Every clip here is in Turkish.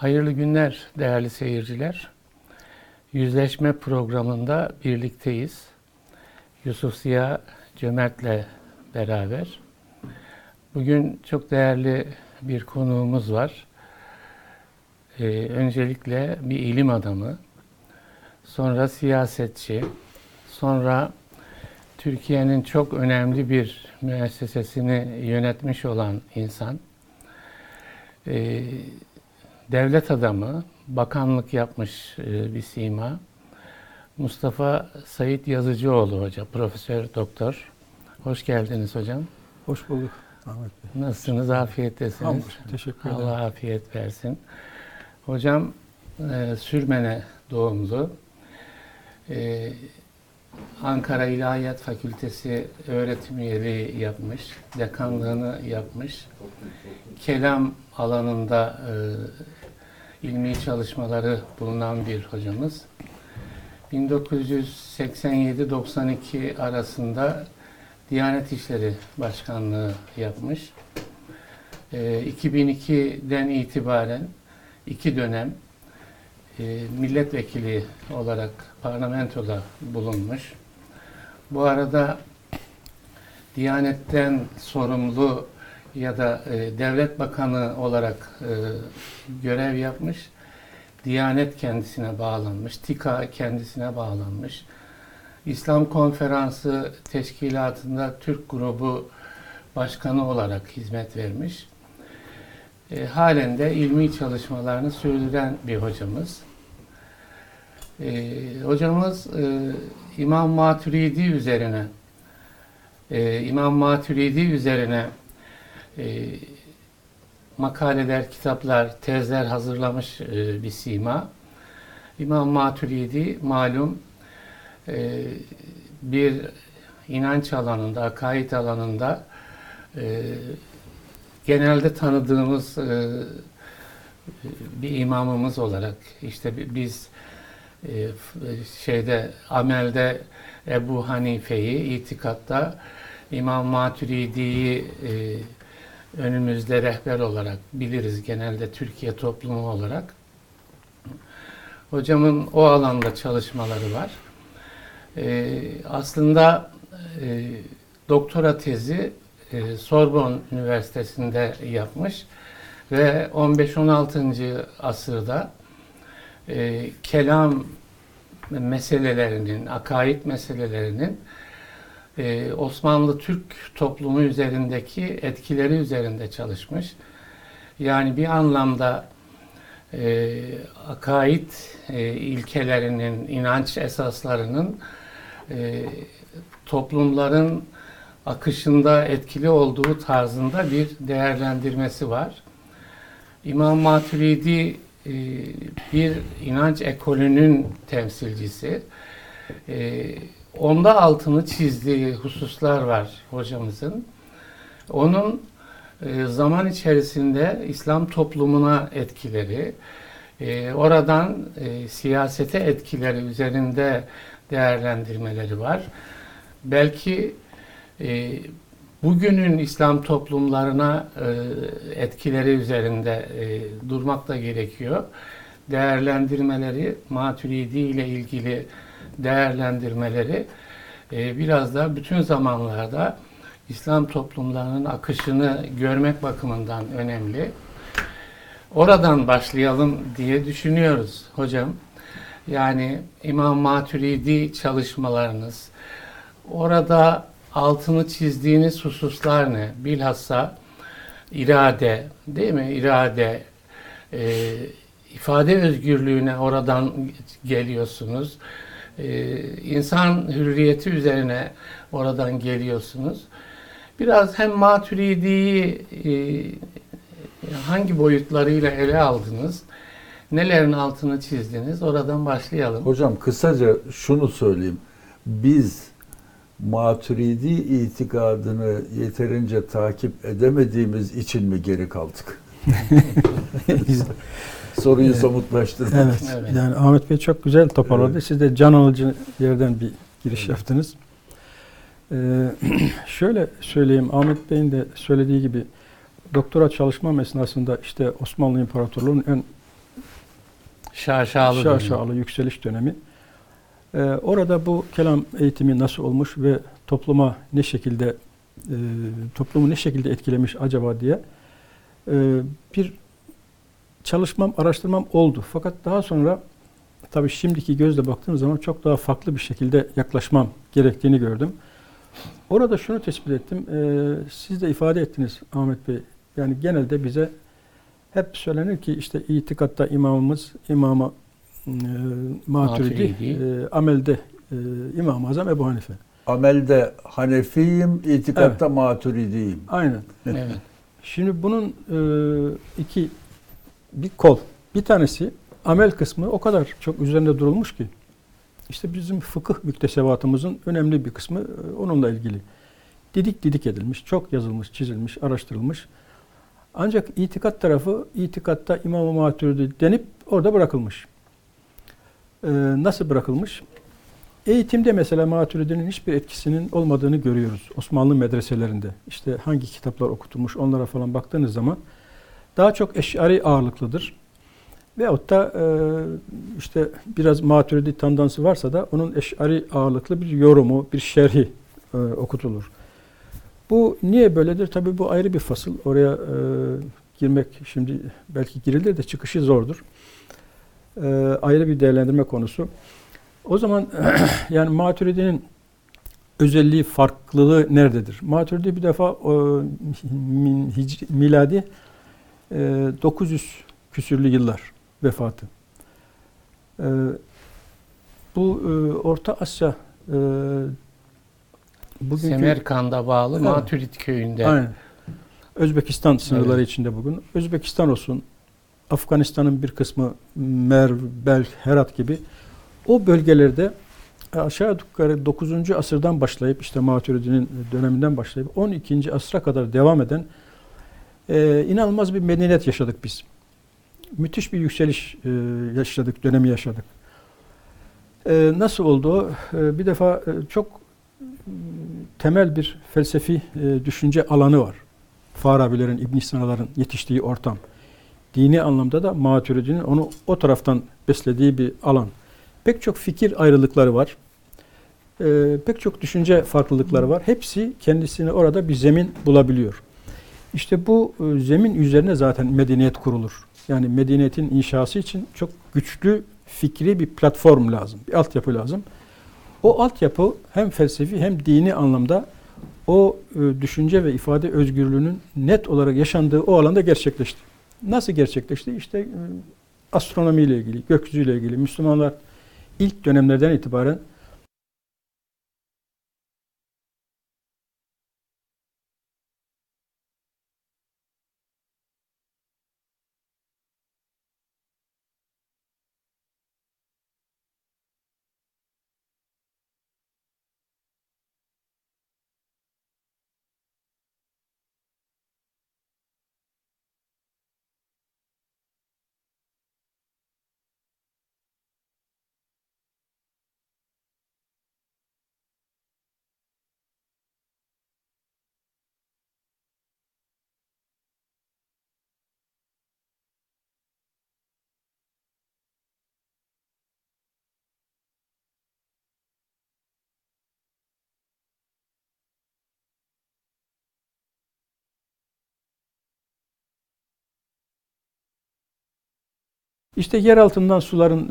Hayırlı günler değerli seyirciler. Yüzleşme programında birlikteyiz. Yusuf Ziya Cömert'le beraber. Bugün çok değerli bir konuğumuz var. Ee, öncelikle bir ilim adamı, sonra siyasetçi, sonra Türkiye'nin çok önemli bir müessesesini yönetmiş olan insan, Ee, devlet adamı, bakanlık yapmış e, bir sima. Mustafa Sayit Yazıcıoğlu Hoca, Profesör Doktor. Hoş geldiniz hocam. Hoş bulduk Ahmet Bey. Nasılsınız? Afiyettesiniz. Teşekkür ederim. Allah afiyet versin. Hocam e, Sürmene doğumlu. E, Ankara İlahiyat Fakültesi öğretim üyeliği yapmış. Dekanlığını yapmış. Kelam alanında ilmi çalışmaları bulunan bir hocamız. 1987-92 arasında Diyanet İşleri Başkanlığı yapmış. Ee, 2002'den itibaren iki dönem e, milletvekili olarak parlamentoda bulunmuş. Bu arada Diyanet'ten sorumlu ya da e, devlet bakanı olarak e, görev yapmış. Diyanet kendisine bağlanmış, TİKA kendisine bağlanmış. İslam Konferansı Teşkilatı'nda Türk grubu başkanı olarak hizmet vermiş. E, halen de ilmi çalışmalarını sürdüren bir hocamız. E, hocamız e, İmam Maturidi üzerine e, İmam Maturidi üzerine e, makaleler, kitaplar, tezler hazırlamış e, bir sima. İmam Maturidi malum e, bir inanç alanında, akaid alanında e, genelde tanıdığımız e, bir imamımız olarak işte bi- biz e, f- şeyde amelde Ebu Hanife'yi, itikatta İmam Maturidi'yi e, önümüzde rehber olarak biliriz genelde Türkiye toplumu olarak. Hocamın o alanda çalışmaları var. Ee, aslında e, doktora tezi e, Sorbonne Üniversitesi'nde yapmış ve 15-16. asırda e, kelam meselelerinin, akaid meselelerinin e, Osmanlı Türk toplumu üzerindeki etkileri üzerinde çalışmış. Yani bir anlamda e, akaid e, ilkelerinin, inanç esaslarının e, toplumların akışında etkili olduğu tarzında bir değerlendirmesi var. İmam Maturidi e, bir inanç ekolünün temsilcisi. E, onda altını çizdiği hususlar var hocamızın. Onun e, zaman içerisinde İslam toplumuna etkileri, e, oradan e, siyasete etkileri üzerinde değerlendirmeleri var. Belki bugünün İslam toplumlarına etkileri üzerinde durmak da gerekiyor. Değerlendirmeleri, Maturidi ile ilgili değerlendirmeleri e, biraz da bütün zamanlarda İslam toplumlarının akışını görmek bakımından önemli. Oradan başlayalım diye düşünüyoruz hocam. Yani İmam Maturidi çalışmalarınız, orada altını çizdiğiniz hususlar ne? Bilhassa irade, değil mi? İrade, e, ifade özgürlüğüne oradan geliyorsunuz. E, insan hürriyeti üzerine oradan geliyorsunuz. Biraz hem Maturidi'yi e, hangi boyutlarıyla ele aldınız? Nelerin altını çizdiniz? Oradan başlayalım. Hocam kısaca şunu söyleyeyim. Biz Maturidi itikadını yeterince takip edemediğimiz için mi geri kaldık? Soruyu Evet. somutlaştırmak Evet. için. Evet. Yani Ahmet Bey çok güzel toparladı. Evet. Siz de can alıcı yerden bir giriş yaptınız. Ee, şöyle söyleyeyim. Ahmet Bey'in de söylediği gibi doktora çalışmam esnasında işte Osmanlı İmparatorluğu'nun en Şaşalı. dönemi. şaşalı yükseliş dönemi. Ee, orada bu kelam eğitimi nasıl olmuş ve topluma ne şekilde e, toplumu ne şekilde etkilemiş acaba diye e, bir çalışmam, araştırmam oldu. Fakat daha sonra tabii şimdiki gözle baktığım zaman çok daha farklı bir şekilde yaklaşmam gerektiğini gördüm. Orada şunu tespit ettim. E, siz de ifade ettiniz Ahmet Bey. Yani genelde bize hep söylenir ki işte itikatta imamımız imama e, Maturidi, e, amelde e, İmam-ı Azam Ebu Hanife. Amelde Hanefiyim, itikatta Maturidiyim. Aynen. Evet. Şimdi bunun e, iki bir kol. Bir tanesi amel kısmı o kadar çok üzerinde durulmuş ki işte bizim fıkıh müktesebatımızın önemli bir kısmı e, onunla ilgili. Didik didik edilmiş, çok yazılmış, çizilmiş, araştırılmış. Ancak itikat tarafı itikatta İmam-ı Maturidi denip orada bırakılmış. E, nasıl bırakılmış? Eğitimde mesela Maturidi'nin hiçbir etkisinin olmadığını görüyoruz. Osmanlı medreselerinde. İşte hangi kitaplar okutulmuş onlara falan baktığınız zaman daha çok eşari ağırlıklıdır. Veyahut da e, işte biraz Maturidi tandansı varsa da onun eşari ağırlıklı bir yorumu, bir şerhi e, okutulur. Bu niye böyledir? Tabii bu ayrı bir fasıl. Oraya e, girmek şimdi belki girilir de çıkışı zordur. E, ayrı bir değerlendirme konusu. O zaman yani Maturidi'nin özelliği, farklılığı nerededir? Maturidi bir defa e, miladi 900 küsürlü yıllar vefatı. E, bu e, Orta Asya e, bugünkü Semerkand'a bağlı Evet. Maturit köyünde. Aynen. Özbekistan sınırları Evet. içinde bugün. Özbekistan olsun, Afganistan'ın bir kısmı Merv, Belh, Herat gibi o bölgelerde aşağı yukarı 9. asırdan başlayıp işte Maturidi'nin döneminden başlayıp 12. asra kadar devam eden e, inanılmaz bir medeniyet yaşadık biz. Müthiş bir yükseliş e, yaşadık, dönemi yaşadık. E, nasıl oldu? E, bir defa e, çok m, temel bir felsefi e, düşünce alanı var. Farabilerin, İbn Sina'ların yetiştiği ortam. Dini anlamda da Maturidi'nin onu o taraftan beslediği bir alan. Pek çok fikir ayrılıkları var. E, pek çok düşünce farklılıkları var. Hepsi kendisini orada bir zemin bulabiliyor. İşte bu e, zemin üzerine zaten medeniyet kurulur. Yani medeniyetin inşası için çok güçlü fikri bir platform lazım, bir altyapı lazım. O altyapı hem felsefi hem dini anlamda o e, düşünce ve ifade özgürlüğünün net olarak yaşandığı o alanda gerçekleşti. Nasıl gerçekleşti? İşte e, astronomiyle ilgili, gökyüzüyle ilgili Müslümanlar ilk dönemlerden itibaren İşte yer altından suların,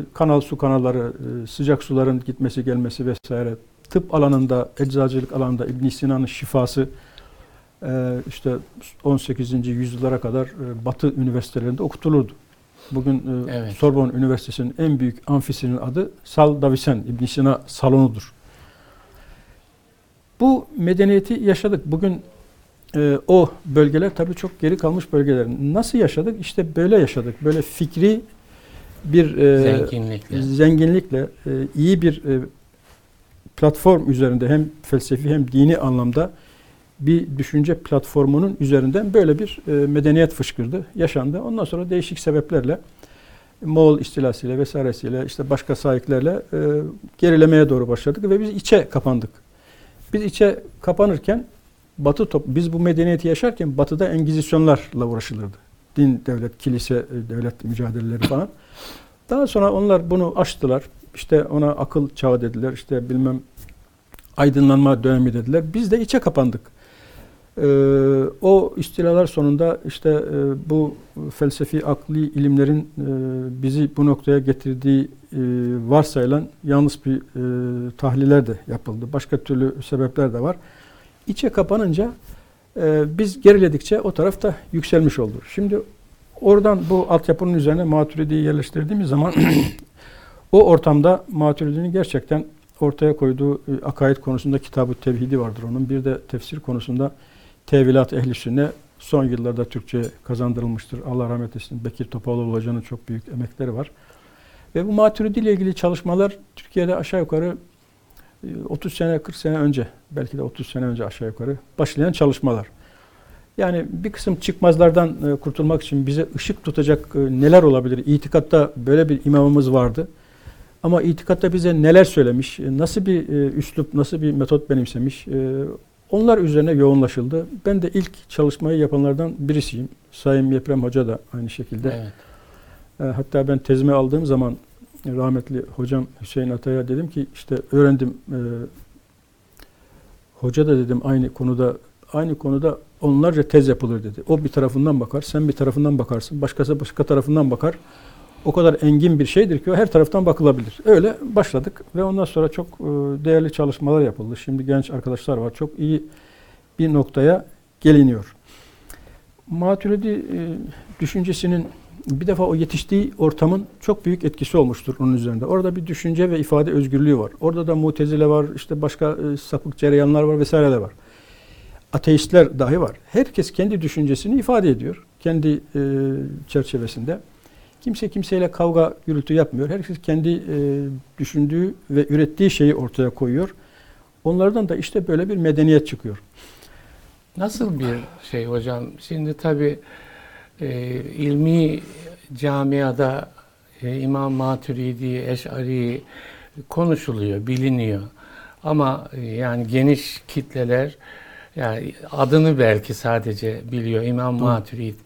e, kanal su kanalları, e, sıcak suların gitmesi gelmesi vesaire. Tıp alanında, eczacılık alanında İbn Sina'nın şifası e, işte 18. yüzyıllara kadar Batı üniversitelerinde okutulurdu. Bugün Evet. Sorbonne Üniversitesi'nin en büyük amfisinin adı Sal Davisen, İbn Sina salonudur. Bu medeniyeti yaşadık. Bugün e, o bölgeler tabii çok geri kalmış bölgeler. Nasıl yaşadık? İşte böyle yaşadık. Böyle fikri bir e, Zenginlikle. zenginlikle e, iyi bir e, platform üzerinde hem felsefi hem dini anlamda bir düşünce platformunun üzerinden böyle bir e, medeniyet fışkırdı, yaşandı. Ondan sonra değişik sebeplerle Moğol istilasıyla vesairesiyle işte başka sahiplerle e, gerilemeye doğru başladık ve biz içe kapandık. Biz içe kapanırken Batı top, biz bu medeniyeti yaşarken Batı'da engizisyonlarla uğraşılırdı. Din, devlet, kilise, e, devlet mücadeleleri falan. Daha sonra onlar bunu aştılar. İşte ona akıl çağı dediler. İşte bilmem aydınlanma dönemi dediler. Biz de içe kapandık. Ee, o istilalar sonunda işte e, bu felsefi akli ilimlerin e, bizi bu noktaya getirdiği e, varsayılan yalnız bir e, tahliller de yapıldı. Başka türlü sebepler de var. İçe kapanınca e, biz geriledikçe o tarafta yükselmiş oldu. Şimdi oradan bu altyapının üzerine Maturidi'yi yerleştirdiğimiz zaman o ortamda Maturidi'nin gerçekten ortaya koyduğu e, akaid konusunda kitabı tevhidi vardır onun. Bir de tefsir konusunda tevilat ehli sünne son yıllarda Türkçe kazandırılmıştır. Allah rahmet etsin. Bekir Topaloğlu Hoca'nın çok büyük emekleri var. Ve bu Maturidi ile ilgili çalışmalar Türkiye'de aşağı yukarı 30 sene 40 sene önce belki de 30 sene önce aşağı yukarı başlayan çalışmalar. Yani bir kısım çıkmazlardan e, kurtulmak için bize ışık tutacak e, neler olabilir? İtikatta böyle bir imamımız vardı. Ama itikatta bize neler söylemiş, e, nasıl bir üslup, nasıl bir metot benimsemiş, onlar üzerine yoğunlaşıldı. Ben de ilk çalışmayı yapanlardan birisiyim. Sayın Yeprem Hoca da aynı şekilde. Evet. Hatta ben tezimi aldığım zaman rahmetli hocam Hüseyin Atay'a dedim ki işte öğrendim. e, Hoca da dedim aynı konuda aynı konuda onlarca tez yapılır dedi. O bir tarafından bakar, sen bir tarafından bakarsın, başkası başka tarafından bakar. O kadar engin bir şeydir ki o her taraftan bakılabilir. Öyle başladık ve ondan sonra çok e, değerli çalışmalar yapıldı. Şimdi genç arkadaşlar var. Çok iyi bir noktaya geliniyor. Maturidi e, düşüncesinin bir defa o yetiştiği ortamın çok büyük etkisi olmuştur onun üzerinde. Orada bir düşünce ve ifade özgürlüğü var. Orada da mutezile var, işte başka e, sapık cereyanlar var vesaireler var. Ateistler dahi var. Herkes kendi düşüncesini ifade ediyor. Kendi e, çerçevesinde. Kimse kimseyle kavga, gürültü yapmıyor. Herkes kendi e, düşündüğü ve ürettiği şeyi ortaya koyuyor. Onlardan da işte böyle bir medeniyet çıkıyor. Nasıl bir şey hocam? Şimdi tabii e, ilmi camiada e, İmam Maturidi, Eş'ari konuşuluyor, biliniyor. Ama e, yani geniş kitleler yani adını belki sadece biliyor İmam Maturidi.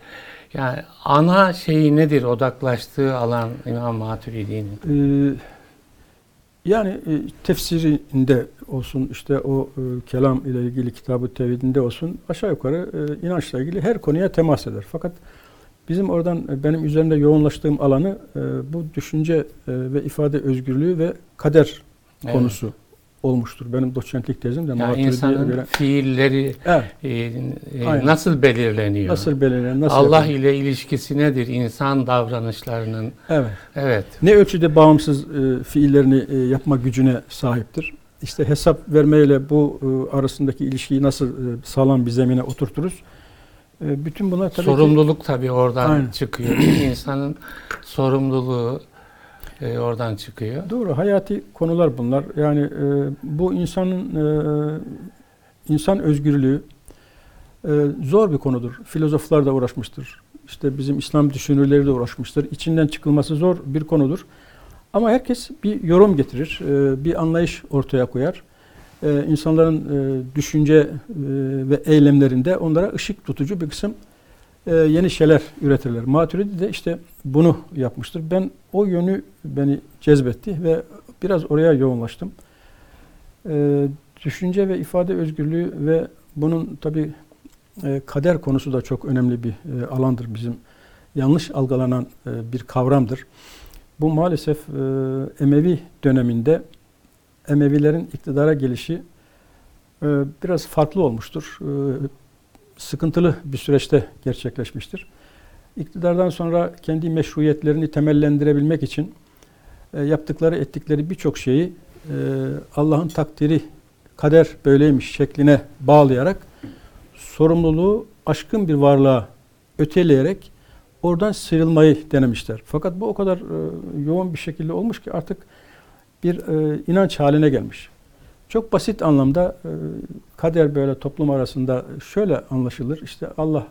Yani ana şeyi nedir odaklaştığı alan İmam Maturidi'nin? Ee, yani e, tefsirinde olsun, işte o e, kelam ile ilgili kitabı tevhidinde olsun aşağı yukarı e, inançla ilgili her konuya temas eder. Fakat bizim oradan e, benim üzerinde yoğunlaştığım alanı e, bu düşünce e, ve ifade özgürlüğü ve kader Evet. konusu olmuştur. Benim doçentlik tezim de Yani insanın göre- fiilleri Evet, e, e, nasıl belirleniyor? nasıl belirlenir, nasıl Allah yapılır? ile ilişkisi nedir? İnsan davranışlarının. Evet. Evet. Ne ölçüde bağımsız e, fiillerini e, yapma gücüne sahiptir? İşte hesap vermeyle bu e, arasındaki ilişkiyi nasıl e, sağlam bir zemine oturturuz? E, bütün bunlar tabii ki Sorumluluk tabii oradan Aynen. çıkıyor. İnsanın sorumluluğu e, oradan çıkıyor. doğru hayati konular bunlar. Yani e, bu insanın e, insan özgürlüğü e, zor bir konudur. Filozoflar da uğraşmıştır. İşte bizim İslam düşünürleri de uğraşmıştır. İçinden çıkılması zor bir konudur. Ama herkes bir yorum getirir, e, bir anlayış ortaya koyar. E, İnsanların e, düşünce e, ve eylemlerinde onlara ışık tutucu bir kısım e, yeni şeyler üretirler. Maturidi de işte bunu yapmıştır. Ben o yönü beni cezbetti ve biraz oraya yoğunlaştım. E, Düşünce ve ifade özgürlüğü ve bunun tabi kader konusu da çok önemli bir e, alandır bizim. Yanlış algılanan e, bir kavramdır. Bu maalesef e, Emevi döneminde Emevilerin iktidara gelişi e, biraz farklı olmuştur. E, sıkıntılı bir süreçte gerçekleşmiştir. İktidardan sonra kendi meşruiyetlerini temellendirebilmek için e, yaptıkları ettikleri birçok şeyi Allah'ın takdiri kader böyleymiş şekline bağlayarak sorumluluğu aşkın bir varlığa öteleyerek oradan sıyrılmayı denemişler. Fakat bu o kadar yoğun bir şekilde olmuş ki artık bir e, inanç haline gelmiş. Çok basit anlamda e, kader böyle toplum arasında şöyle anlaşılır. İşte Allah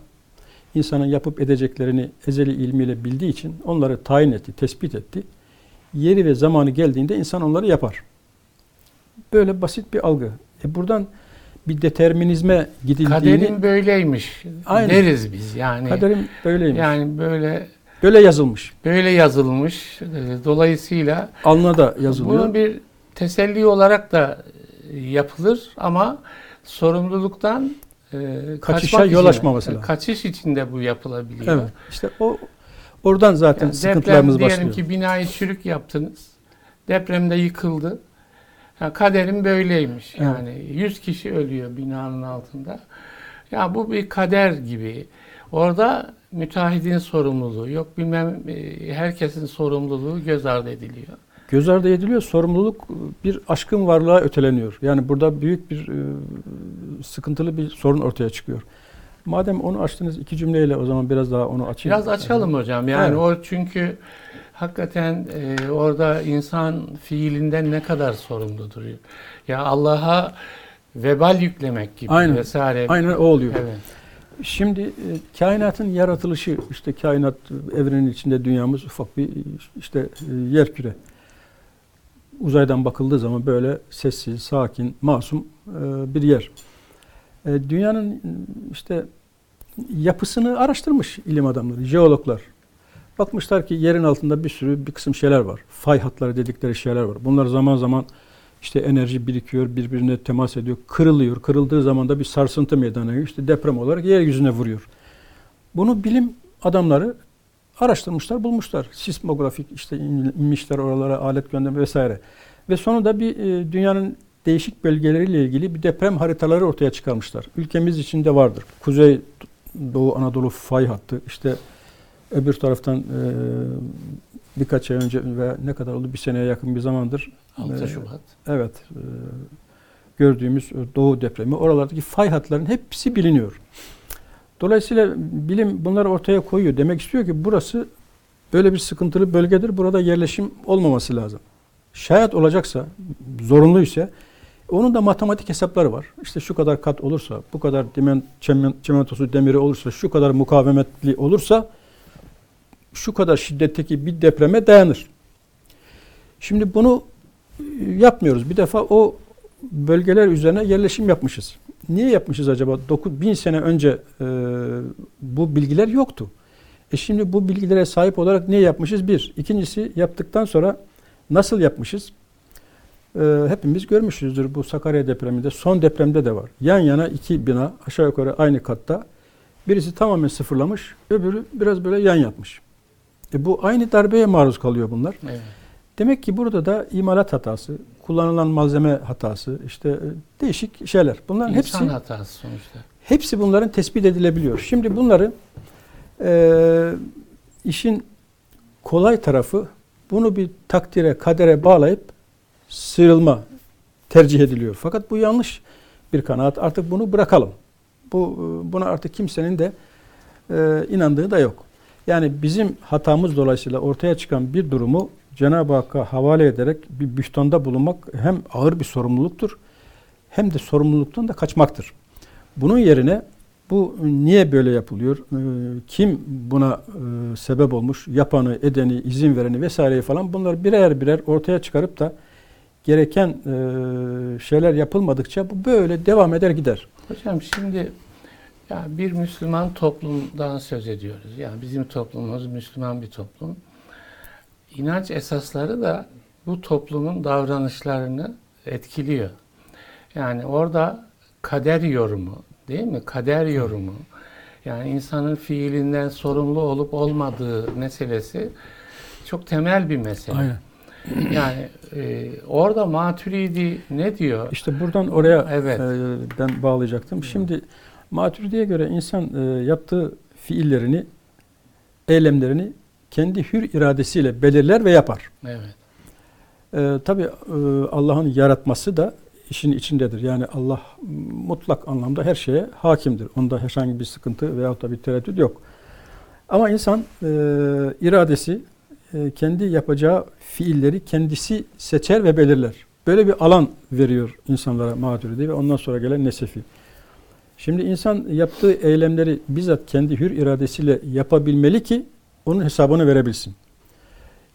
insanın yapıp edeceklerini ezeli ilmiyle bildiği için onları tayin etti, tespit etti. Yeri ve zamanı geldiğinde insan onları yapar. Böyle basit bir algı. E buradan bir determinizme gidildiğini Kaderin böyleymiş Aynen. deriz biz. Yani kaderim böyleymiş. yani böyle Böyle yazılmış. Böyle yazılmış. E, Dolayısıyla Alnına da yazılıyor. bunu bir teselli olarak da e, yapılır ama sorumluluktan e, Kaçışa yol açmaması lazım. Kaçış içinde bu yapılabiliyor. Evet. İşte o oradan zaten Yani deprem sıkıntılarımız diyelim başlıyor. ki binayı çürük yaptınız. Depremde yıkıldı. Ha, kaderim böyleymiş. Evet. Yani 100 kişi ölüyor binanın altında. Ya bu bir kader gibi. Orada müteahhidin sorumluluğu yok bilmem e, herkesin sorumluluğu göz ardı ediliyor. Göz ardı ediliyor. Sorumluluk bir aşkın varlığa öteleniyor. Yani burada büyük bir e, sıkıntılı bir sorun ortaya çıkıyor. Madem onu açtınız iki cümleyle o zaman biraz daha onu açayım. Biraz açalım hocam. Yani Evet. o çünkü hakikaten e, orada insan fiilinden ne kadar sorumludur. Ya Allah'a vebal yüklemek gibi Aynen. vesaire. Aynen o oluyor. Evet. Şimdi e, kainatın yaratılışı işte kainat e, evrenin içinde dünyamız ufak bir işte e, yer küre. Uzaydan bakıldığı zaman böyle sessiz, sakin, masum bir yer. Dünyanın işte yapısını araştırmış ilim adamları, jeologlar. Bakmışlar ki yerin altında bir sürü bir kısım şeyler var. Fay hatları dedikleri şeyler var. Bunlar zaman zaman işte enerji birikiyor, birbirine temas ediyor, kırılıyor. Kırıldığı zaman da bir sarsıntı meydana geliyor. İşte deprem olarak yeryüzüne vuruyor. Bunu bilim adamları araştırmışlar, bulmuşlar. Sismografik işte in- inmişler oralara alet gönderme vesaire. Ve sonunda bir e, dünyanın değişik bölgeleriyle ilgili bir deprem haritaları ortaya çıkarmışlar. Ülkemiz içinde vardır. Kuzey Doğu Anadolu fay hattı, işte öbür taraftan e, birkaç ay önce ve ne kadar oldu bir seneye yakın bir zamandır 6 Ee, Şubat. Evet. e, gördüğümüz doğu depremi, oralardaki fay hatlarının hepsi biliniyor. Dolayısıyla bilim bunları ortaya koyuyor. Demek istiyor ki burası böyle bir sıkıntılı bölgedir. Burada yerleşim olmaması lazım. Şayet olacaksa, zorunluysa onun da matematik hesapları var. İşte şu kadar kat olursa, bu kadar dimen, çimentosu demiri olursa, şu kadar mukavemetli olursa şu kadar şiddetteki bir depreme dayanır. Şimdi bunu e, yapmıyoruz. Bir defa o bölgeler üzerine yerleşim yapmışız. Niye yapmışız acaba? 9000 sene önce e, bu bilgiler yoktu. E şimdi bu bilgilere sahip olarak ne yapmışız? Bir. İkincisi yaptıktan sonra nasıl yapmışız? E, hepimiz görmüşüzdür bu Sakarya depreminde. Son depremde de var. Yan yana iki bina aşağı yukarı aynı katta. Birisi tamamen sıfırlamış, öbürü biraz böyle yan yatmış. E bu aynı darbeye maruz kalıyor bunlar. Evet. Demek ki burada da imalat hatası, kullanılan malzeme hatası, işte e, değişik şeyler. Bunların İnsan hepsi hatası sonuçta. hepsi bunların tespit edilebiliyor. Şimdi bunları e, işin kolay tarafı bunu bir takdire, kadere bağlayıp sıyrılma tercih ediliyor. Fakat bu yanlış bir kanaat. Artık bunu bırakalım. Bu e, buna artık kimsenin de e, inandığı da yok. Yani bizim hatamız dolayısıyla ortaya çıkan bir durumu Cenab-ı Hakk'a havale ederek bir bühtanda bulunmak hem ağır bir sorumluluktur hem de sorumluluktan da kaçmaktır. Bunun yerine bu niye böyle yapılıyor? Ee, Kim buna e, sebep olmuş? Yapanı, edeni, izin vereni vesaireyi falan bunları birer birer ortaya çıkarıp da gereken e, şeyler yapılmadıkça bu böyle devam eder gider. Hocam şimdi ya bir Müslüman toplumdan söz ediyoruz. Yani bizim toplumumuz Müslüman bir toplum. İnanç esasları da bu toplumun davranışlarını etkiliyor. Yani orada kader yorumu, değil mi? Kader yorumu. Yani insanın fiilinden sorumlu olup olmadığı meselesi çok temel bir mesele. Yani e, orada Maturidi ne diyor? İşte buradan oraya Evet. e, ben bağlayacaktım. Şimdi Maturidi'ye göre insan e, yaptığı fiillerini, eylemlerini kendi hür iradesiyle belirler ve yapar. Evet. E, Tabi Allah'ın yaratması da işin içindedir. Yani Allah mutlak anlamda her şeye hakimdir. Onda herhangi bir sıkıntı veyahut da bir tereddüt yok. Ama insan e, iradesi e, kendi yapacağı fiilleri kendisi seçer ve belirler. Böyle bir alan veriyor insanlara Maturidi ve ondan sonra gelen Nesefi. Şimdi insan yaptığı eylemleri bizzat kendi hür iradesiyle yapabilmeli ki onun hesabını verebilsin.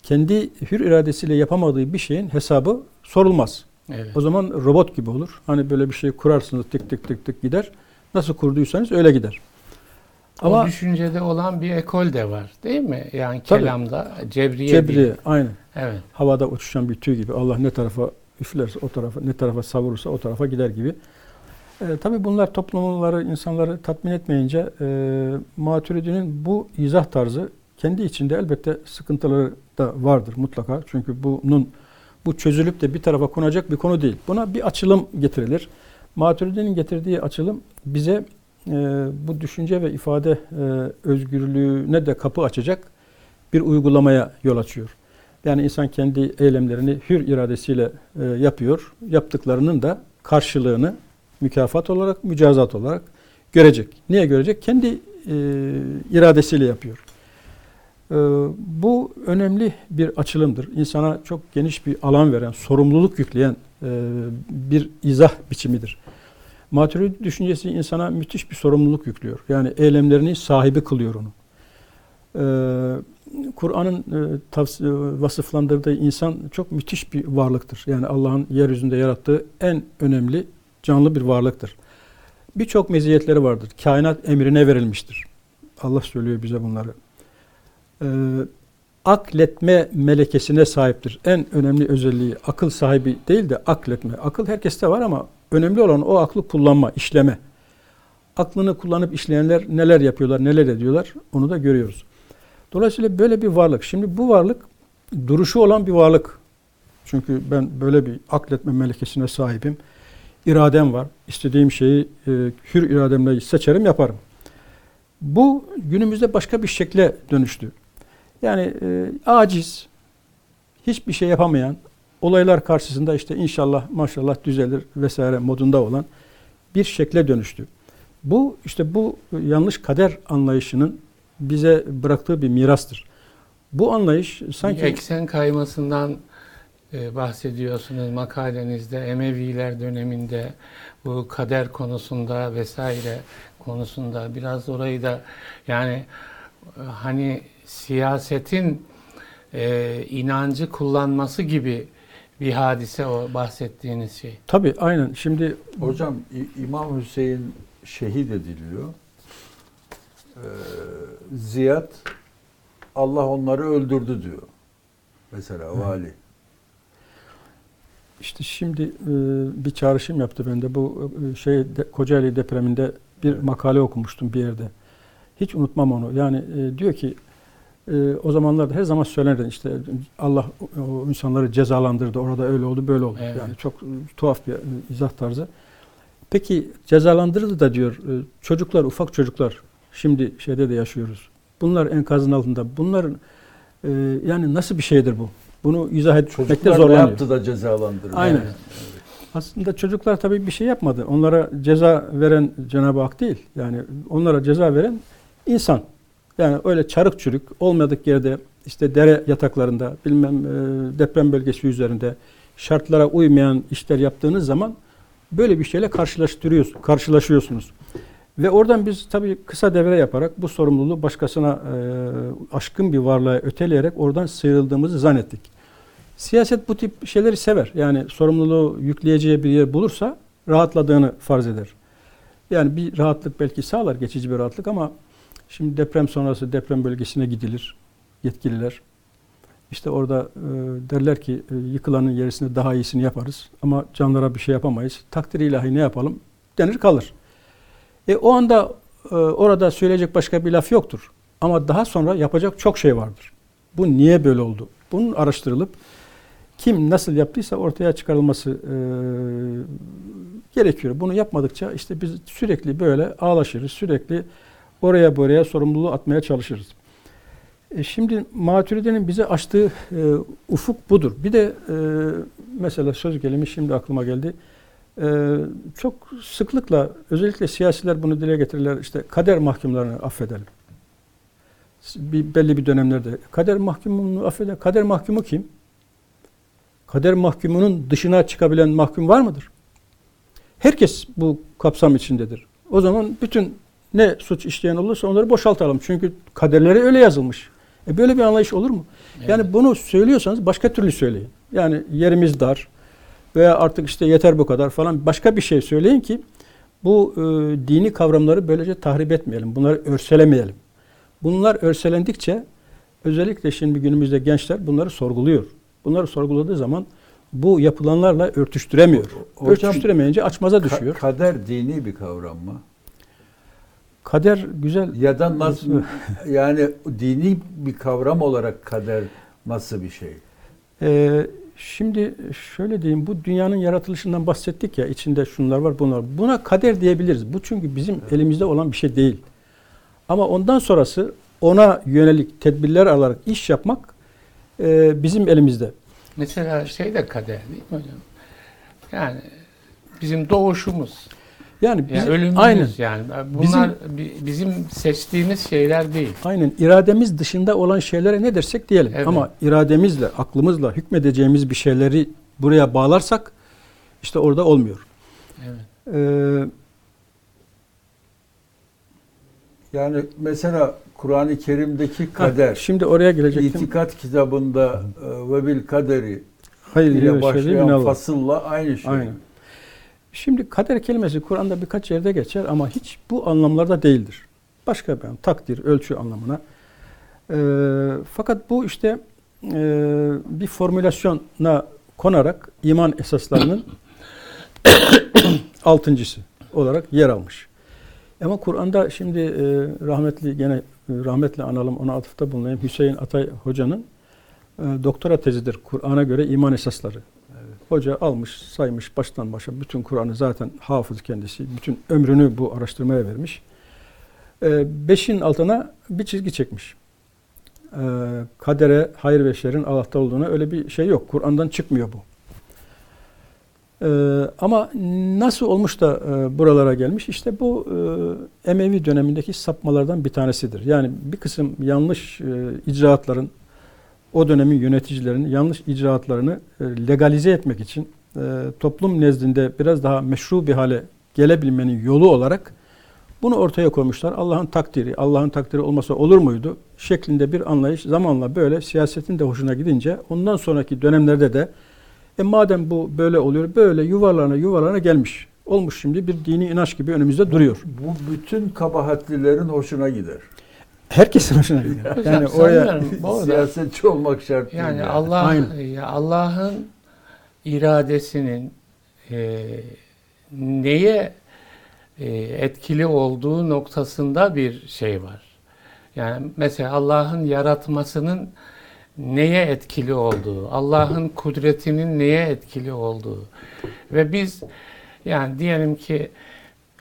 Kendi hür iradesiyle yapamadığı bir şeyin hesabı sorulmaz. Evet. O zaman robot gibi olur. Hani böyle bir şey kurarsınız tık tık tık tık gider. Nasıl kurduysanız öyle gider. Ama o düşüncede olan bir ekol de var değil mi? Yani Tabii. kelamda cebriye, cebri değil. aynen. Evet. Havada uçuşan bir tüy gibi. Allah ne tarafa üflerse o tarafa, ne tarafa savurursa o tarafa gider gibi. E, tabii bunlar toplumları, insanları tatmin etmeyince e, Maturidi'nin bu izah tarzı kendi içinde elbette sıkıntıları da vardır mutlaka. Çünkü bunun bu çözülüp de bir tarafa konacak bir konu değil. Buna bir açılım getirilir. Maturidi'nin getirdiği açılım bize e, bu düşünce ve ifade e, özgürlüğüne de kapı açacak bir uygulamaya yol açıyor. Yani insan kendi eylemlerini hür iradesiyle e, yapıyor. Yaptıklarının da karşılığını mükafat olarak, mücazat olarak görecek. Niye görecek? Kendi e, iradesiyle yapıyor. E, bu önemli bir açılımdır. İnsana çok geniş bir alan veren, sorumluluk yükleyen e, bir izah biçimidir. Maturidi düşüncesi insana müthiş bir sorumluluk yüklüyor. Yani eylemlerini sahibi kılıyor onu. E, Kur'an'ın e, e, vasıflandırdığı insan çok müthiş bir varlıktır. Yani Allah'ın yeryüzünde yarattığı en önemli canlı bir varlıktır. Birçok meziyetleri vardır. Kainat emrine verilmiştir. Allah söylüyor bize bunları. Ee, akletme melekesine sahiptir. En önemli özelliği akıl sahibi değil de akletme. Akıl herkeste var ama önemli olan o aklı kullanma, işleme. Aklını kullanıp işleyenler neler yapıyorlar, neler ediyorlar onu da görüyoruz. Dolayısıyla böyle bir varlık. Şimdi bu varlık duruşu olan bir varlık. Çünkü ben böyle bir akletme melekesine sahibim. İradem var. İstediğim şeyi e, hür irademle seçerim, yaparım. Bu günümüzde başka bir şekle dönüştü. Yani e, aciz, hiçbir şey yapamayan, olaylar karşısında işte inşallah maşallah düzelir vesaire modunda olan bir şekle dönüştü. Bu işte bu yanlış kader anlayışının bize bıraktığı bir mirastır. Bu anlayış sanki Bir eksen kaymasından bahsediyorsunuz makalenizde Emeviler döneminde bu kader konusunda vesaire konusunda biraz orayı da yani hani siyasetin e, inancı kullanması gibi bir hadise o bahsettiğiniz şey. tabii aynen şimdi Hocam İmam Hüseyin şehit ediliyor. Ee, Ziyad Allah onları öldürdü diyor. Mesela vali. İşte şimdi e, bir çağrışım yaptı bende. Bu e, şey de, Kocaeli depreminde bir Evet. makale okumuştum bir yerde. Hiç unutmam onu. Yani e, diyor ki e, o zamanlarda her zaman söylenir işte Allah o, insanları cezalandırdı. Orada öyle oldu, böyle oldu. Evet. Yani çok e, tuhaf bir e, izah tarzı. Peki cezalandırdı da diyor e, çocuklar, ufak çocuklar şimdi şeyde de yaşıyoruz. Bunlar enkazın altında. Bunların e, yani nasıl bir şeydir bu? Bunu izah etmekte Çocuklar zorlanıyor. yaptı da cezalandırdı? Aynen. Evet. Aslında çocuklar tabii bir şey yapmadı. Onlara ceza veren Cenab-ı Hak değil. Yani onlara ceza veren insan. Yani öyle çarık çürük olmadık yerde işte dere yataklarında bilmem e, deprem bölgesi üzerinde şartlara uymayan işler yaptığınız zaman böyle bir şeyle karşılaştırıyorsunuz, karşılaşıyorsunuz. Ve oradan biz tabii kısa devre yaparak bu sorumluluğu başkasına e, aşkın bir varlığa öteleyerek oradan sıyrıldığımızı zannettik. Siyaset bu tip şeyleri sever. Yani sorumluluğu yükleyeceği bir yer bulursa rahatladığını farz eder. Yani bir rahatlık belki sağlar, geçici bir rahatlık ama şimdi deprem sonrası deprem bölgesine gidilir yetkililer. İşte orada e, derler ki e, yıkılanın yerisinde daha iyisini yaparız ama canlara bir şey yapamayız. Takdir ilahi ne yapalım denir kalır. E, o anda e, orada söyleyecek başka bir laf yoktur. Ama daha sonra yapacak çok şey vardır. Bu niye böyle oldu? Bunun araştırılıp kim nasıl yaptıysa ortaya çıkarılması e, gerekiyor. Bunu yapmadıkça işte biz sürekli böyle ağlaşırız. Sürekli oraya buraya sorumluluğu atmaya çalışırız. E şimdi Maturidi'nin bize açtığı e, ufuk budur. Bir de e, mesela söz gelimi şimdi aklıma geldi. E, çok sıklıkla özellikle siyasiler bunu dile getirirler. İşte kader mahkumlarını affedelim. Bir, belli bir dönemlerde. Kader mahkumunu affedelim. Kader mahkumu kim? Kader mahkumunun dışına çıkabilen mahkum var mıdır? Herkes bu kapsam içindedir. O zaman bütün ne suç işleyen olursa onları boşaltalım. Çünkü kaderleri öyle yazılmış. E böyle bir anlayış olur mu? Yani bunu söylüyorsanız başka türlü söyleyin. Yani yerimiz dar veya artık işte yeter bu kadar falan başka bir şey söyleyin ki Bu e, dini kavramları böylece tahrip etmeyelim. Bunları örselemeyelim. Bunlar örselendikçe özellikle şimdi günümüzde gençler bunları sorguluyor. Bunları sorguladığı zaman bu yapılanlarla örtüştüremiyor. Hocam, Örtüştüremeyince açmaza Ka- düşüyor. kader dini bir kavram mı? Kader güzel. Ya da nasıl yani dini bir kavram olarak kader nasıl bir şey? Ee, şimdi şöyle diyeyim, bu dünyanın yaratılışından bahsettik ya, içinde şunlar var, bunlar. Buna kader diyebiliriz. Bu çünkü bizim elimizde olan bir şey değil. Ama ondan sonrası ona yönelik tedbirler alarak iş yapmak e, bizim elimizde. Mesela şey de kader değil mi hocam? Yani bizim doğuşumuz, Yani yani bizim, ölümümüz aynen, yani. Bunlar bi- bizim seçtiğimiz şeyler değil. aynen irademiz dışında olan şeylere ne dersek diyelim. Evet. Ama irademizle, aklımızla hükmedeceğimiz bir şeyleri buraya bağlarsak işte orada olmuyor. Evet. Ee, Yani mesela Kur'an-ı Kerim'deki ha, kader, Şimdi oraya gelecektim. itikat kitabında e, ve bil kaderi Hayır, ile başlayan başlayan fasılla aynı şey. Aynen. Şimdi kader kelimesi Kur'an'da birkaç yerde geçer ama hiç bu anlamlarda değildir. Başka bir takdir, ölçü anlamına. Ee, fakat bu işte e, bir formülasyona konarak iman esaslarının altıncısı olarak yer almış. Ama Kur'an'da şimdi e, rahmetli gene e, rahmetle analım ona atıfta bulunayım. Hüseyin Atay Hoca'nın e, doktora tezidir Kur'an'a göre iman esasları. Hoca almış, saymış baştan başa bütün Kur'an'ı zaten hafız kendisi. Bütün ömrünü bu araştırmaya vermiş. Ee, beşin altına bir çizgi çekmiş. Ee, kadere, hayır ve şerrin Allah'ta olduğuna öyle bir şey yok. Kur'an'dan çıkmıyor bu. Ee, ama nasıl olmuş da e, buralara gelmiş? İşte bu e, Emevi dönemindeki sapmalardan bir tanesidir. Yani bir kısım yanlış e, icraatların o dönemin yöneticilerinin yanlış icraatlarını e, legalize etmek için e, toplum nezdinde biraz daha meşru bir hale gelebilmenin yolu olarak bunu ortaya koymuşlar. Allah'ın takdiri, Allah'ın takdiri olmasa olur muydu? Şeklinde bir anlayış zamanla böyle siyasetin de hoşuna gidince ondan sonraki dönemlerde de e madem bu böyle oluyor, böyle yuvarlana yuvarlana gelmiş. Olmuş şimdi bir dini inanç gibi önümüzde duruyor. Bu bütün kabahatlilerin hoşuna gider. Herkesin hoşuna gidiyor. Hocam Yani oraya Siyasetçi olmak şart değil. yani yani. Allah Allah'ın iradesinin e, neye e, etkili olduğu noktasında bir şey var. Yani mesela Allah'ın yaratmasının neye etkili olduğu, Allah'ın kudretinin neye etkili olduğu ve biz yani diyelim ki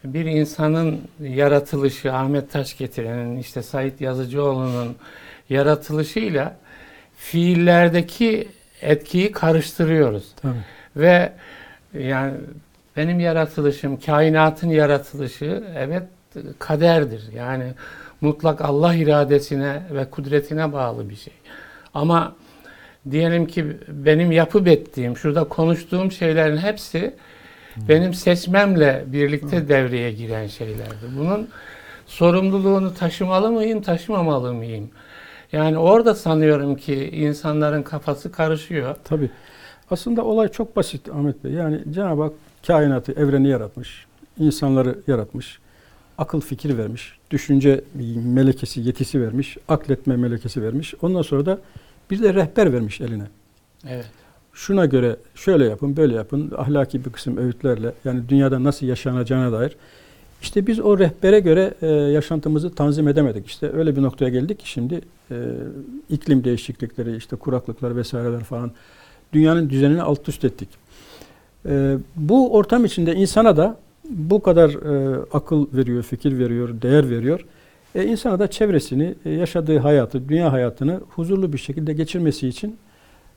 bir insanın yaratılışı Ahmet Taşgetiren'in işte Said Yazıcıoğlu'nun yaratılışıyla fiillerdeki etkiyi karıştırıyoruz. Tabii. Ve yani benim yaratılışım, kainatın yaratılışı evet kaderdir. Yani mutlak Allah iradesine ve kudretine bağlı bir şey. Ama diyelim ki benim yapıp ettiğim, şurada konuştuğum şeylerin hepsi benim seçmemle birlikte devreye giren şeylerdir. Bunun sorumluluğunu taşımalı mıyım, taşımamalı mıyım? Yani orada sanıyorum ki insanların kafası karışıyor. Tabii. Aslında olay çok basit Ahmet Bey. Yani Cenab-ı Hak kainatı, evreni yaratmış. insanları yaratmış. Akıl fikir vermiş. Düşünce melekesi, yetisi vermiş. Akletme melekesi vermiş. Ondan sonra da bir de rehber vermiş eline. Evet. Şuna göre şöyle yapın, böyle yapın. Ahlaki bir kısım öğütlerle yani dünyada nasıl yaşanacağına dair. İşte biz o rehbere göre e, yaşantımızı tanzim edemedik. İşte öyle bir noktaya geldik ki şimdi e, iklim değişiklikleri, işte kuraklıklar vesaireler falan dünyanın düzenini alt üst ettik. E, bu ortam içinde insana da bu kadar e, akıl veriyor, fikir veriyor, değer veriyor. E, insana da çevresini, e, yaşadığı hayatı, dünya hayatını huzurlu bir şekilde geçirmesi için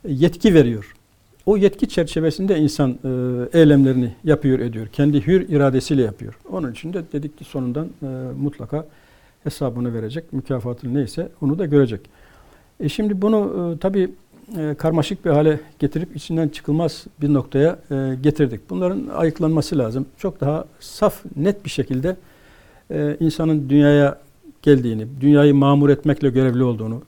e, yetki veriyor. O yetki çerçevesinde insan e, eylemlerini yapıyor, ediyor. Kendi hür iradesiyle yapıyor. Onun için de dedik ki sonundan e, mutlaka hesabını verecek, mükafatını neyse onu da görecek. E şimdi bunu e, tabii e, karmaşık bir hale getirip içinden çıkılmaz bir noktaya e, getirdik. Bunların ayıklanması lazım. Çok daha saf, net bir şekilde insanın dünyaya geldiğini, dünyayı mamur etmekle görevli olduğunu,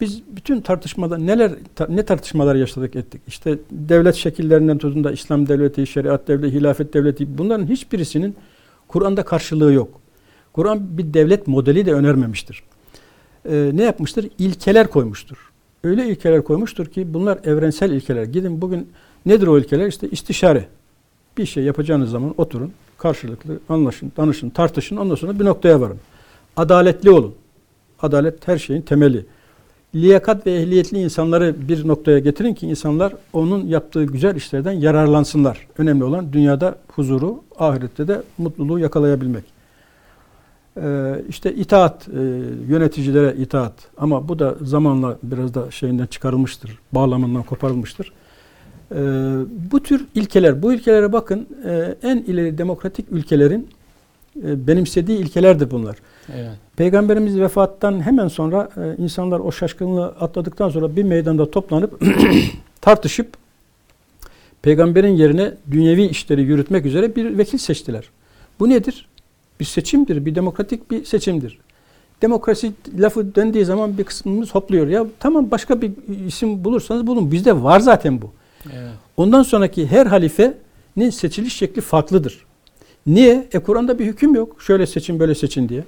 biz bütün tartışmada neler ne tartışmalar yaşadık ettik. İşte devlet şekillerinden tutun da İslam devleti, şeriat devleti, hilafet devleti bunların hiçbirisinin Kur'an'da karşılığı yok. Kur'an bir devlet modeli de önermemiştir. Ee, ne yapmıştır? İlkeler koymuştur. Öyle ilkeler koymuştur ki bunlar evrensel ilkeler. Gidin bugün nedir o ilkeler? İşte istişare. Bir şey yapacağınız zaman oturun, karşılıklı anlaşın, danışın, tartışın, ondan sonra bir noktaya varın. Adaletli olun. Adalet her şeyin temeli. Liyakat ve ehliyetli insanları bir noktaya getirin ki insanlar onun yaptığı güzel işlerden yararlansınlar. Önemli olan dünyada huzuru, ahirette de mutluluğu yakalayabilmek. Ee, işte itaat, e, yöneticilere itaat ama bu da zamanla biraz da şeyinden çıkarılmıştır, bağlamından koparılmıştır. Ee, bu tür ilkeler, bu ilkelere bakın e, en ileri demokratik ülkelerin benimsediği ilkelerdir bunlar. Evet. Peygamberimiz vefattan hemen sonra e, insanlar o şaşkınlığı atladıktan sonra bir meydanda toplanıp tartışıp peygamberin yerine dünyevi işleri yürütmek üzere bir vekil seçtiler. Bu nedir? Bir seçimdir, bir demokratik bir seçimdir. Demokrasi lafı dendiği zaman bir kısmımız hopluyor. Ya tamam başka bir isim bulursanız bulun. Bizde var zaten bu. Evet. Ondan sonraki her halifenin seçiliş şekli farklıdır. Niye? E Kur'an'da bir hüküm yok. Şöyle seçin, böyle seçin diye.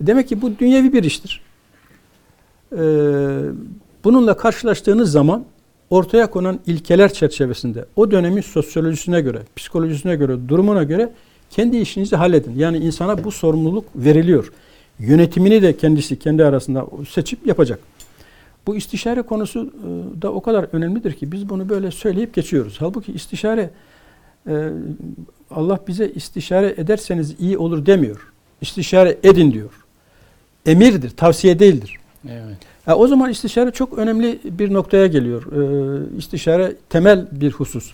Demek ki bu dünyevi bir iştir. Ee, bununla karşılaştığınız zaman ortaya konan ilkeler çerçevesinde o dönemin sosyolojisine göre, psikolojisine göre, durumuna göre kendi işinizi halledin. Yani insana bu sorumluluk veriliyor. Yönetimini de kendisi kendi arasında seçip yapacak. Bu istişare konusu e, da o kadar önemlidir ki biz bunu böyle söyleyip geçiyoruz. Halbuki istişare e, Allah bize istişare ederseniz iyi olur demiyor. İstişare edin diyor. Emirdir, tavsiye değildir. Evet. Ha, o zaman istişare çok önemli bir noktaya geliyor. Ee, istişare temel bir husus.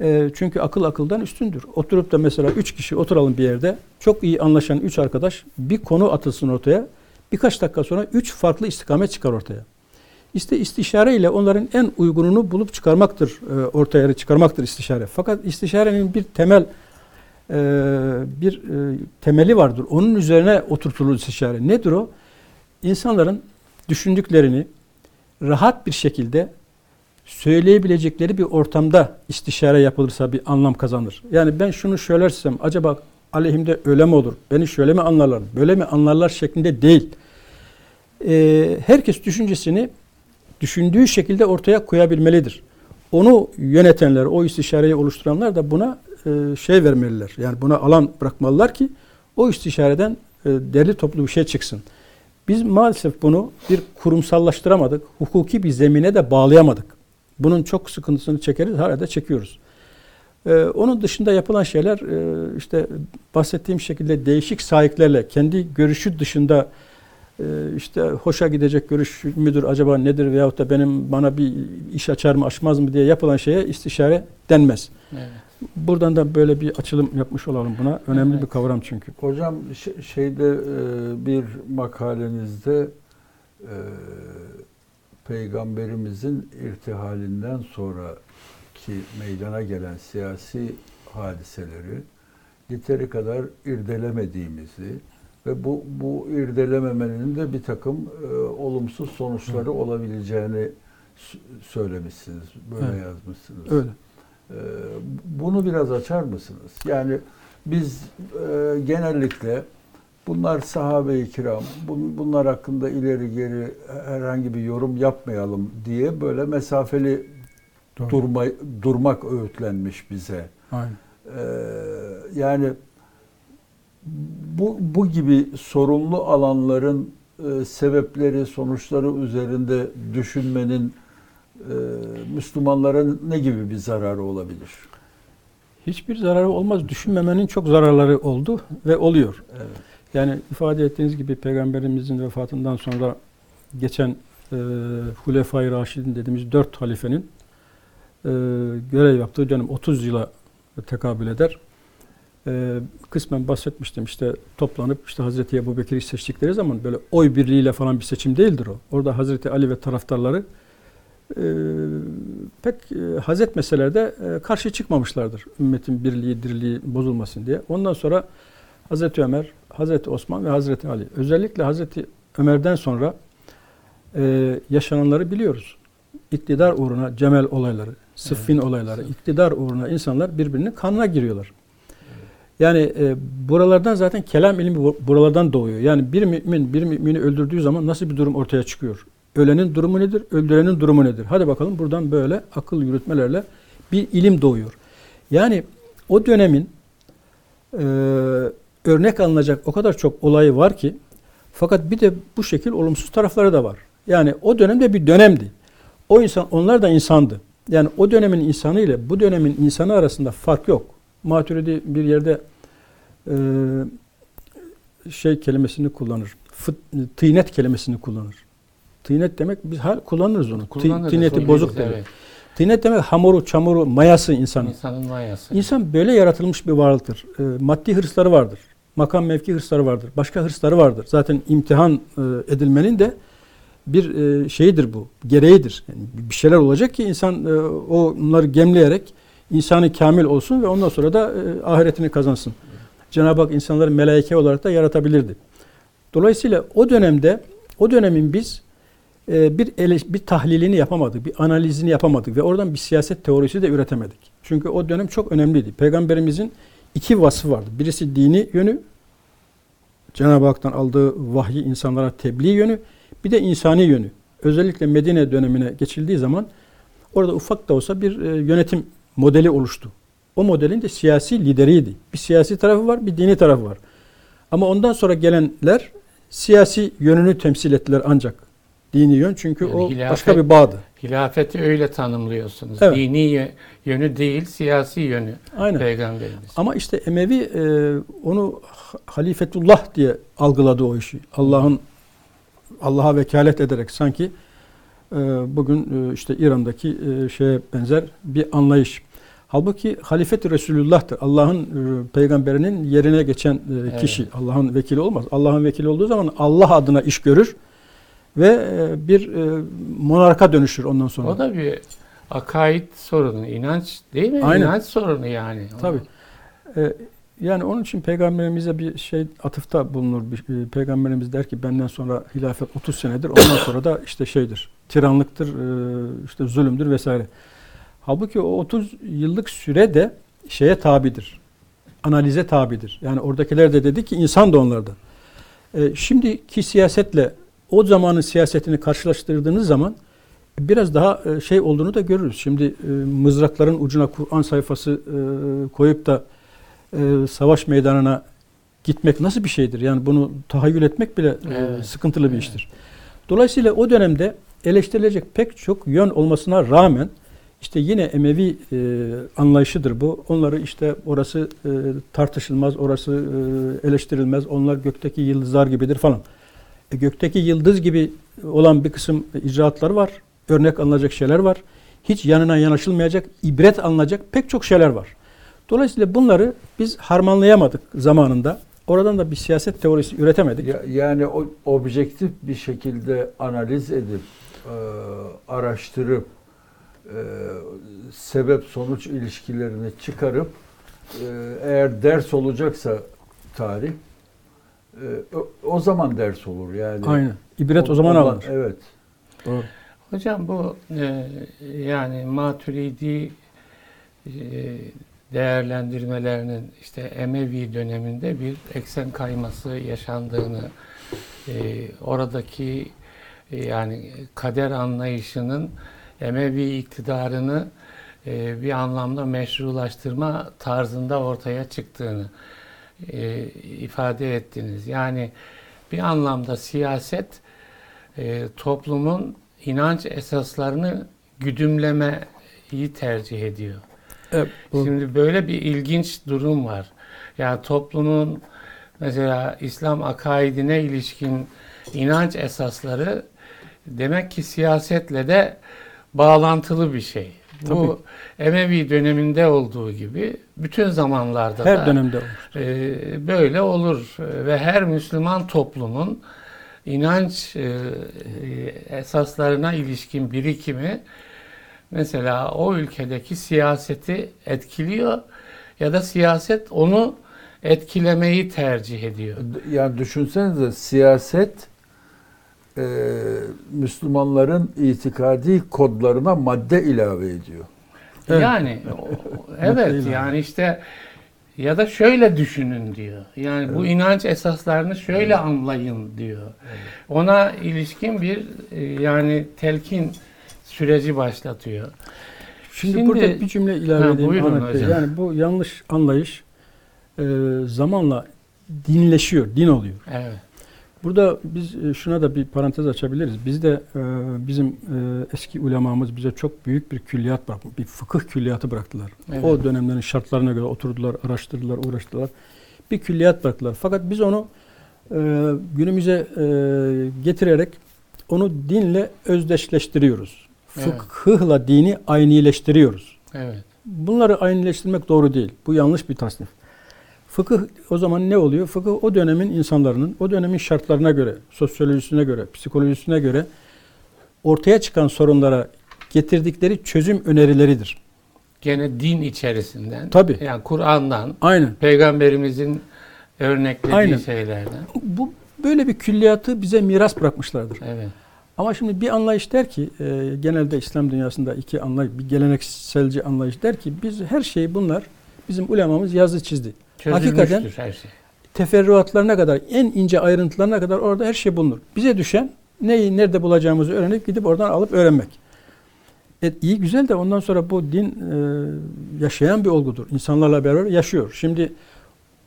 Ee, çünkü akıl akıldan üstündür. Oturup da mesela üç kişi oturalım bir yerde. Çok iyi anlaşan üç arkadaş bir konu atılsın ortaya. Birkaç dakika sonra üç farklı istikamet çıkar ortaya. İşte istişare ile onların en uygununu bulup çıkarmaktır, e, ortaya çıkarmaktır istişare. Fakat istişarenin bir temel e, bir e, temeli vardır. Onun üzerine oturtulur istişare. Nedir o? İnsanların düşündüklerini rahat bir şekilde söyleyebilecekleri bir ortamda istişare yapılırsa bir anlam kazanır. Yani ben şunu söylersem acaba aleyhimde öyle mi olur? Beni şöyle mi anlarlar? Böyle mi anlarlar şeklinde değil. Ee, herkes düşüncesini düşündüğü şekilde ortaya koyabilmelidir. Onu yönetenler, o istişareyi oluşturanlar da buna e, şey vermeliler. Yani buna alan bırakmalılar ki o istişareden e, derli toplu bir şey çıksın. Biz maalesef bunu bir kurumsallaştıramadık. Hukuki bir zemine de bağlayamadık. Bunun çok sıkıntısını çekeriz, hala da çekiyoruz. Ee, onun dışında yapılan şeyler e, işte bahsettiğim şekilde değişik sahiplerle kendi görüşü dışında işte hoşa gidecek görüş müdür acaba nedir veyahut da benim bana bir iş açar mı açmaz mı diye yapılan şeye istişare denmez. Evet. Buradan da böyle bir açılım yapmış olalım buna. Önemli Evet. bir kavram çünkü. Hocam şeyde e, bir makalenizde e, peygamberimizin irtihalinden sonraki meydana gelen siyasi hadiseleri yeteri kadar irdelemediğimizi ve bu bu irdelememenin de bir takım e, olumsuz sonuçları olabileceğini s- söylemişsiniz. Böyle Evet. yazmışsınız. Öyle. Ee, Bunu biraz açar mısınız? Yani biz e, genellikle bunlar sahabe-i kiram, bun- bunlar hakkında ileri geri herhangi bir yorum yapmayalım diye böyle mesafeli Doğru. durma, durmak öğütlenmiş bize. Aynen. Ee, yani bu, bu gibi sorunlu alanların e, sebepleri, sonuçları üzerinde düşünmenin e, Müslümanlara ne gibi bir zararı olabilir? Hiçbir zararı olmaz. Düşünmemenin çok zararları oldu ve oluyor. Evet. Yani ifade ettiğiniz gibi Peygamberimizin vefatından sonra geçen e, Hulefai Raşidin dediğimiz dört halifenin e, görev yaptığı dönem 30 yıla tekabül eder. E, kısmen bahsetmiştim işte toplanıp işte Hazreti Ebu Bekir'i seçtikleri zaman böyle oy birliğiyle falan bir seçim değildir o. Orada Hazreti Ali ve taraftarları e, pek e, haz etmeseler de e, karşı çıkmamışlardır. Ümmetin birliği, dirliği bozulmasın diye. Ondan sonra Hazreti Ömer, Hazreti Osman ve Hazreti Ali. Özellikle Hazreti Ömer'den sonra e, yaşananları biliyoruz. İktidar uğruna Cemel olayları, Sıffin olayları, iktidar uğruna insanlar birbirinin kanına giriyorlar. Yani e, buralardan zaten kelam ilmi bu- buralardan doğuyor. Yani bir mümin bir mümini öldürdüğü zaman nasıl bir durum ortaya çıkıyor? Ölenin durumu nedir? Öldürenin durumu nedir? Hadi bakalım buradan böyle akıl yürütmelerle bir ilim doğuyor. Yani o dönemin e, örnek alınacak o kadar çok olayı var ki fakat bir de bu şekil olumsuz tarafları da var. Yani o dönemde bir dönemdi. O insan onlar da insandı. Yani o dönemin insanı ile bu dönemin insanı arasında fark yok. Maturidi bir yerde e, şey kelimesini kullanır. Fıt, tıynet kelimesini kullanır. Tıynet demek biz hal kullanırız onu. Kullanırız, Tıyneti bozuk demek. evet. Tıynet demek hamuru, çamuru, mayası insanın. İnsanın mayası. İnsan böyle yaratılmış bir varlıktır. E, maddi hırsları vardır. Makam mevki hırsları vardır. Başka hırsları vardır. Zaten imtihan e, edilmenin de bir e, şeyidir bu. Gereğidir. Yani bir şeyler olacak ki insan e, onları gemleyerek insanı kamil olsun ve ondan sonra da e, ahiretini kazansın. Cenab-ı Hak insanları melaike olarak da yaratabilirdi. Dolayısıyla o dönemde o dönemin biz e, bir ele, bir tahlilini yapamadık, bir analizini yapamadık ve oradan bir siyaset teorisi de üretemedik. Çünkü o dönem çok önemliydi. Peygamberimizin iki vasfı vardı. Birisi dini yönü, Cenab-ı Hak'tan aldığı vahyi insanlara tebliğ yönü, bir de insani yönü. Özellikle Medine dönemine geçildiği zaman orada ufak da olsa bir e, yönetim modeli oluştu. O modelin de siyasi lideriydi. Bir siyasi tarafı var, bir dini tarafı var. Ama ondan sonra gelenler siyasi yönünü temsil ettiler ancak. Dini yön çünkü Yani o hilafet- başka bir bağdı. Hilafeti öyle tanımlıyorsunuz. Evet. Dini yö- yönü değil, siyasi yönü Aynen. peygamberimiz. Ama işte Emevi e, onu ha- halifetullah diye algıladı o işi. Allah'ın Allah'a vekalet ederek sanki e, bugün e, işte İran'daki e, şeye benzer bir anlayış. Halbuki halifet Resulullah'tır. Allah'ın e, peygamberinin yerine geçen e, Evet. kişi. Allah'ın vekili olmaz. Allah'ın vekili olduğu zaman Allah adına iş görür ve e, bir monarka dönüşür ondan sonra. O da bir akaid sorunu, inanç değil mi? Aynen. İnanç sorunu yani. Tabii. Ee, yani onun için peygamberimize bir şey atıfta bulunur. Bir, peygamberimiz der ki benden sonra hilafet 30 senedir. Ondan sonra da işte şeydir. Tiranlıktır, işte zulümdür vesaire. Halbuki o 30 yıllık süre de şeye tabidir. Analize tabidir. Yani oradakiler de dedi ki insan da onlardan. E, şimdiki siyasetle o zamanın siyasetini karşılaştırdığınız zaman biraz daha e, şey olduğunu da görürüz. Şimdi e, mızrakların ucuna Kur'an sayfası e, koyup da savaş meydanına gitmek nasıl bir şeydir? Yani bunu tahayyül etmek bile Evet. sıkıntılı bir iştir. Dolayısıyla o dönemde eleştirilecek pek çok yön olmasına rağmen işte yine Emevi e, anlayışıdır bu. Onları işte orası e, tartışılmaz, orası e, eleştirilmez, onlar gökteki yıldızlar gibidir falan. E, gökteki yıldız gibi olan bir kısım icraatlar var. Örnek alınacak şeyler var. Hiç yanına yanaşılmayacak, ibret alınacak pek çok şeyler var. Dolayısıyla bunları biz harmanlayamadık zamanında. Oradan da bir siyaset teorisi üretemedik. Ya- yani o objektif bir şekilde analiz edip e, araştırıp e, sebep sonuç ilişkilerini çıkarıp e, eğer ders olacaksa tarih e, o, o zaman ders olur yani. Aynen. İbret o zaman alınır. Evet. Doğru. Hocam bu e, yani Maturidi e, değerlendirmelerinin işte Emevi döneminde bir eksen kayması yaşandığını e, oradaki e, yani kader anlayışının Emevi iktidarını e, bir anlamda meşrulaştırma tarzında ortaya çıktığını e, ifade ettiniz. Yani bir anlamda siyaset e, toplumun inanç esaslarını güdümlemeyi tercih ediyor. Evet, bu- Şimdi böyle bir ilginç durum var. Yani toplumun mesela İslam akaidine ilişkin inanç esasları demek ki siyasetle de bağlantılı bir şey. Bu Emevi döneminde olduğu gibi bütün zamanlarda her da dönemde olur. e, böyle olur ve her Müslüman toplumun inanç e, e, esaslarına ilişkin birikimi mesela o ülkedeki siyaseti etkiliyor ya da siyaset onu etkilemeyi tercih ediyor. Yani düşünsenize siyaset e, Müslümanların itikadi kodlarına madde ilave ediyor. Evet. Yani evet yani işte Ya da şöyle düşünün diyor. Yani bu Evet. inanç esaslarını şöyle anlayın diyor. Ona ilişkin bir e, yani telkin süreci başlatıyor. Şimdi, Şimdi- burada bir cümle ilave Ha, edeyim buyurun Ahmet Bey. hocam. Yani bu yanlış anlayış e, zamanla dinleşiyor, din oluyor. Evet. Burada biz e, şuna da bir parantez açabiliriz. Biz de e, bizim e, eski ulemamız bize çok büyük bir külliyat bırakmış. Bir fıkıh külliyatı bıraktılar. Evet. O dönemlerin şartlarına göre oturdular, araştırdılar, uğraştılar. Bir külliyat bıraktılar. Fakat biz onu günümüze getirerek onu dinle özdeşleştiriyoruz. Evet. Fıkıhla dini aynileştiriyoruz. Evet. Bunları aynıleştirmek doğru değil. Bu yanlış bir tasnif. Fıkıh o zaman ne oluyor? Fıkıh o dönemin insanların, o dönemin şartlarına göre, sosyolojisine göre, psikolojisine göre ortaya çıkan sorunlara getirdikleri çözüm önerileridir. Gene din içerisinden. Tabii. Yani Kur'an'dan, Aynen. peygamberimizin örneklediği Aynen. şeylerden. Bu böyle bir külliyatı bize miras bırakmışlardır. Evet. Ama şimdi bir anlayış der ki, e, genelde İslam dünyasında iki anlayış, bir gelenekselci anlayış der ki biz her şeyi bunlar bizim ulemamız yazdı çizdi. Hakikaten- her şey. teferruatlarına kadar, en ince ayrıntılarına kadar orada her şey bulunur. Bize düşen neyi nerede bulacağımızı öğrenip gidip oradan alıp öğrenmek. E, iyi güzel de ondan sonra bu din e, yaşayan bir olgudur. İnsanlarla beraber yaşıyor. Şimdi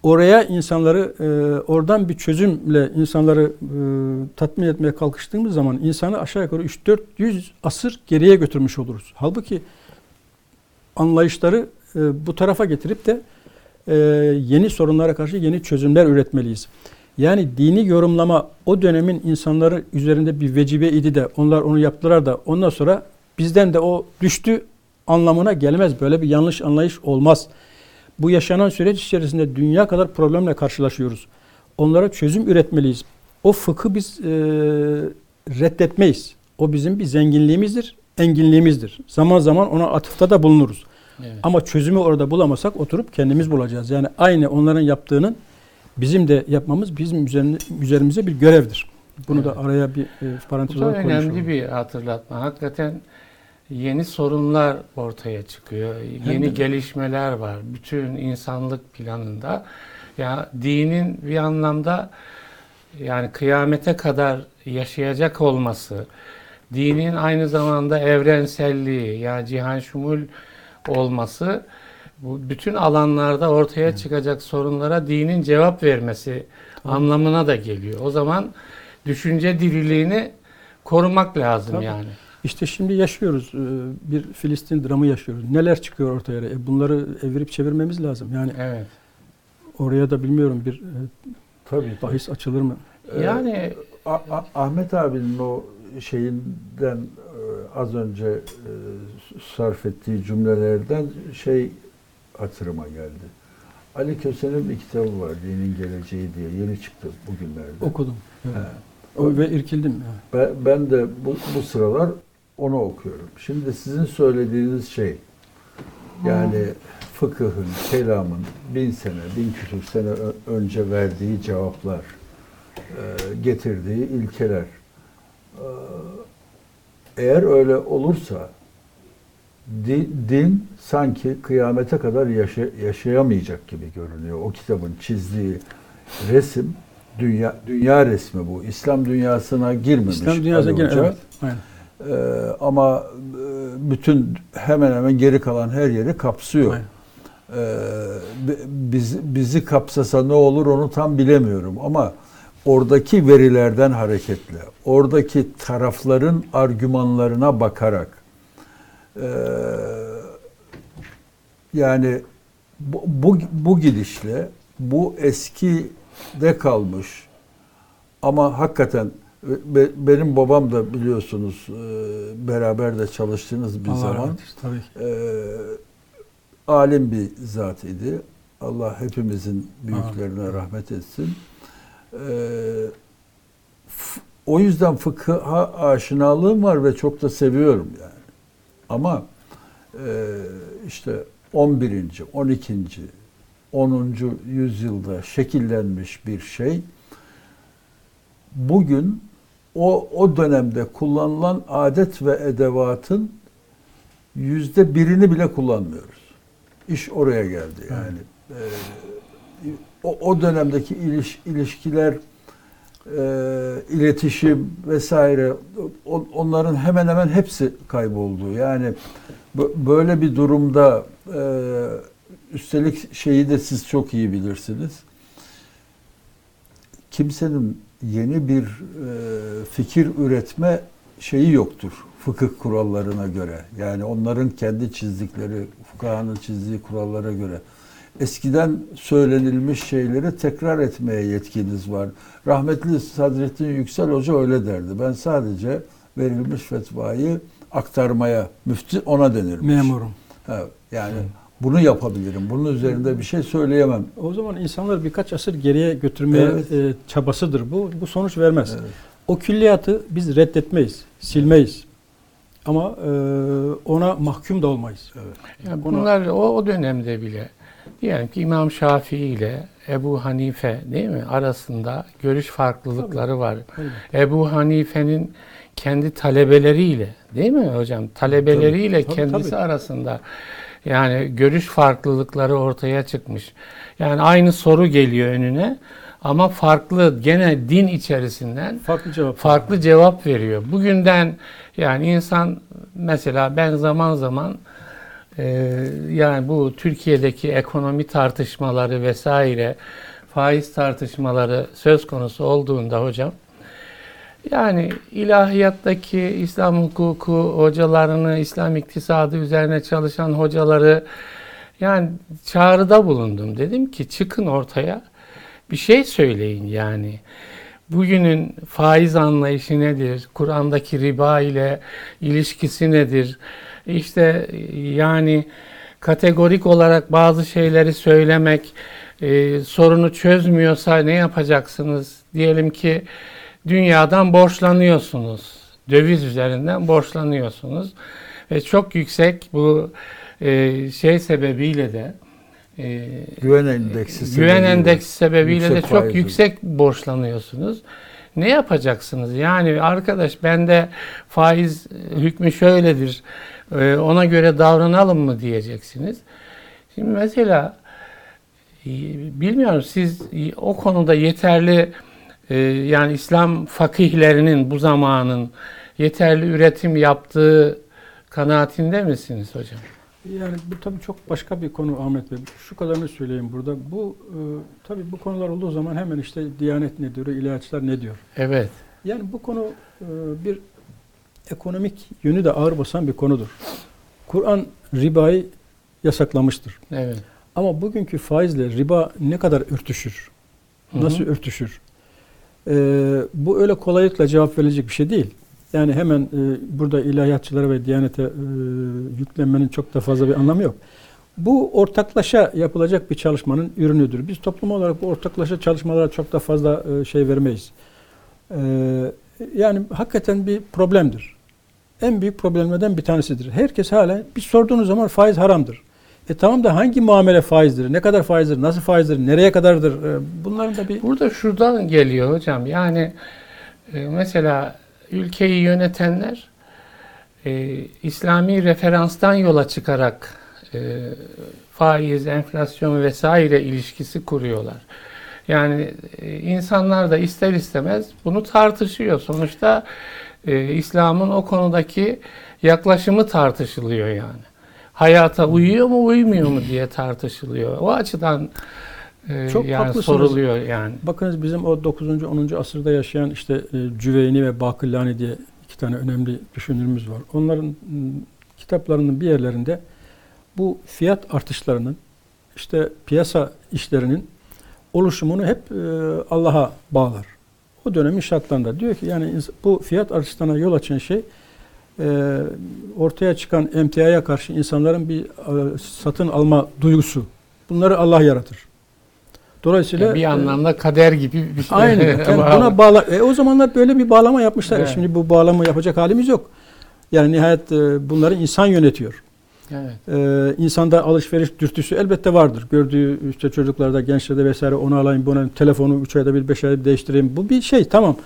oraya insanları e, oradan bir çözümle insanları e, tatmin etmeye kalkıştığımız zaman insanı aşağı yukarı 3-400 asır geriye götürmüş oluruz. Halbuki anlayışları e, bu tarafa getirip de e, yeni sorunlara karşı yeni çözümler üretmeliyiz. Yani dini yorumlama o dönemin insanları üzerinde bir vecibe idi de onlar onu yaptılar da ondan sonra bizden de o düştü anlamına gelmez. Böyle bir yanlış anlayış olmaz. Bu yaşanan süreç içerisinde dünya kadar problemle karşılaşıyoruz. Onlara çözüm üretmeliyiz. O fıkı biz e, reddetmeyiz. O bizim bir zenginliğimizdir, enginliğimizdir. Zaman zaman ona atıfta da bulunuruz. Evet. Ama çözümü orada bulamasak oturup kendimiz bulacağız. Yani aynı onların yaptığının bizim de yapmamız bizim üzerine, üzerimize bir görevdir. Bunu da Evet. araya bir e, parantez Bu da olarak koymuş önemli bir hatırlatma. Hakikaten yeni sorunlar ortaya çıkıyor. Yeni de- gelişmeler var. Bütün insanlık planında. Ya dinin bir anlamda yani kıyamete kadar yaşayacak olması, dinin aynı zamanda evrenselliği, yani cihan şumul olması bu bütün alanlarda ortaya çıkacak sorunlara dinin cevap vermesi Tabii. anlamına da geliyor. O zaman düşünce diriliğini korumak lazım Tabii. yani. İşte şimdi yaşıyoruz. e, Bir Filistin dramı yaşıyoruz. Neler çıkıyor ortaya? E bunları evirip çevirmemiz lazım. Yani Evet. oraya da bilmiyorum bir e, Tabii. bahis açılır mı? Ee, Yani A- A- Ahmet abinin o şeyinden az önce e, sarf ettiği cümlelerden şey hatırıma geldi. Ali Köse'nin bir kitabı var Dinin Geleceği diye yeni çıktı bugünlerde. Okudum. Evet. He. O, ve irkildim. Ben, ben de bu, bu sıralar onu okuyorum. Şimdi sizin söylediğiniz şey yani fıkıhın, kelamın bin sene, bin küsur sene önce verdiği cevaplar, e, getirdiği ilkeler. Eğer öyle olursa di- din sanki kıyamete kadar yaşa- yaşayamayacak gibi görünüyor. O kitabın çizdiği resim dünya dünya resmi bu. İslam dünyasına girmemiş. İslam dünyasına Hoca. evet. Aynen. Ee, ama e, bütün hemen hemen geri kalan her yeri kapsıyor. Aynen. Ee, bi- biz, bizi kapsasa ne olur onu tam bilemiyorum ama oradaki verilerden hareketle, oradaki tarafların argümanlarına bakarak e, yani bu, bu, bu gidişle bu eskide kalmış ama hakikaten be- benim babam da biliyorsunuz e, beraber de çalıştığınız bir Allah zaman rahmet tabii e, alim bir zat idi. Allah hepimizin büyüklerine rahmet etsin. E, f- o yüzden fıkha aşinalığım var ve çok da seviyorum yani. Ama e, işte 11. 12. 10. yüzyılda şekillenmiş bir şey bugün o o dönemde kullanılan adet ve edevatın yüzde birini bile kullanmıyoruz. İş oraya geldi yani. e, o, o dönemdeki iliş, ilişkiler, e, iletişim vesaire o- onların hemen hemen hepsi kayboldu. Yani bö- böyle bir durumda e, üstelik şeyi de siz çok iyi bilirsiniz. Kimsenin yeni bir e, fikir üretme şeyi yoktur fıkıh kurallarına göre. Yani onların kendi çizdikleri, fukahanın çizdiği kurallara göre. Eskiden söylenilmiş şeyleri tekrar etmeye yetkiniz var. Rahmetli Sadrettin Yüksel Hoca öyle derdi. Ben sadece verilmiş fetvayı aktarmaya, müftü ona denirmiş. Memurum. Ha, yani bunu yapabilirim. Bunun üzerinde bir şey söyleyemem. O zaman insanlar birkaç asır geriye götürmeye Evet. e, çabasıdır. Bu bu sonuç vermez. Evet. O külliyatı biz reddetmeyiz, silmeyiz. Ama e, ona mahkum da olmayız. Yani Buna- bunlar o, o dönemde bile diyelim ki İmam Şafii ile Ebu Hanife değil mi arasında görüş farklılıkları var. Öyle. Ebu Hanife'nin kendi talebeleriyle değil mi hocam? Talebeleriyle Tabii, kendisi tabii. arasında yani görüş farklılıkları ortaya çıkmış. Yani aynı soru geliyor önüne ama farklı gene din içerisinden Farklı cevap. farklı cevap veriyor. Bugünden yani insan mesela ben zaman zaman yani bu Türkiye'deki ekonomi tartışmaları vesaire faiz tartışmaları söz konusu olduğunda hocam yani ilahiyattaki İslam hukuku hocalarını, İslam iktisadı üzerine çalışan hocaları yani çağrıda bulundum. Dedim ki çıkın ortaya bir şey söyleyin yani. Bugünün faiz anlayışı nedir? Kur'an'daki riba ile ilişkisi nedir? İşte yani kategorik olarak bazı şeyleri söylemek e, sorunu çözmüyorsa ne yapacaksınız? Diyelim ki dünyadan borçlanıyorsunuz. Döviz üzerinden borçlanıyorsunuz. Ve çok yüksek bu e, şey sebebiyle de e, Güven endeksi güven sebebiyle. endeksi sebebiyle de çok faiz yüksek borçlanıyorsunuz. Ne yapacaksınız? Yani arkadaş bende faiz hükmü şöyledir. E, Ona göre davranalım mı diyeceksiniz. Şimdi mesela e, bilmiyorum siz o konuda yeterli e, yani İslam fakihlerinin bu zamanın yeterli üretim yaptığı kanaatinde misiniz hocam? Yani bu tabii çok başka bir konu Ahmet Bey. Şu kadarını söyleyeyim burada. Bu e, tabii bu konular olduğu zaman hemen işte Diyanet ne diyor, ilahiyatçılar ne diyor. Evet. Yani bu konu e, bir ekonomik yönü de ağır basan bir konudur. Kur'an ribayı yasaklamıştır. Evet. Ama bugünkü faizle riba ne kadar örtüşür? Nasıl Hı hı. örtüşür? Ee, bu öyle kolaylıkla cevap verilecek bir şey değil. Yani hemen e, burada ilahiyatçılara ve diyanete e, yüklenmenin çok da fazla bir anlamı yok. Bu ortaklaşa yapılacak bir çalışmanın ürünüdür. Biz toplum olarak bu ortaklaşa çalışmalara çok da fazla e, şey vermeyiz. Ee, yani hakikaten bir problemdir. En büyük problemlerden bir tanesidir. Herkes hala bir sorduğunuz zaman faiz haramdır. E tamam da hangi muamele faizdir? Ne kadar faizdir? Nasıl faizdir? Nereye kadardır? E, bunların da bir Burada şuradan geliyor hocam. Yani e, mesela ülkeyi yönetenler e, İslami referanstan yola çıkarak e, faiz, enflasyon vesaire ilişkisi kuruyorlar. Yani e, insanlar da ister istemez bunu tartışıyor. Sonuçta e, İslam'ın o konudaki yaklaşımı tartışılıyor yani. Hayata uyuyor mu uymuyor mu diye tartışılıyor. O açıdan e, Çok yani haklısınız. soruluyor yani. bakınız bizim o 9. 10. asırda yaşayan işte e, Cüveyni ve Bakillani diye iki tane önemli düşünürümüz var. Onların kitaplarının bir yerlerinde bu fiyat artışlarının işte piyasa işlerinin oluşumunu hep e, Allah'a bağlar. O dönemin şartlarında diyor ki yani bu fiyat artışlarına yol açan şey e, ortaya çıkan emtiaya karşı insanların bir e, satın alma duygusu. Bunları Allah yaratır. Dolayısıyla Yani bir e, anlamda kader gibi bir şey. Aynen. Yani buna bağla e, o zamanlar böyle bir bağlama yapmışlar. E, Evet. Şimdi bu bağlamı yapacak halimiz yok. Yani nihayet e, bunları insan yönetiyor. Evet. Ee, insanda alışveriş dürtüsü elbette vardır. Gördüğü işte çocuklarda, gençlerde vesaire onu alayım, bunu telefonu 3 ayda bir, 5 ayda bir değiştireyim. Bu bir şey tamam.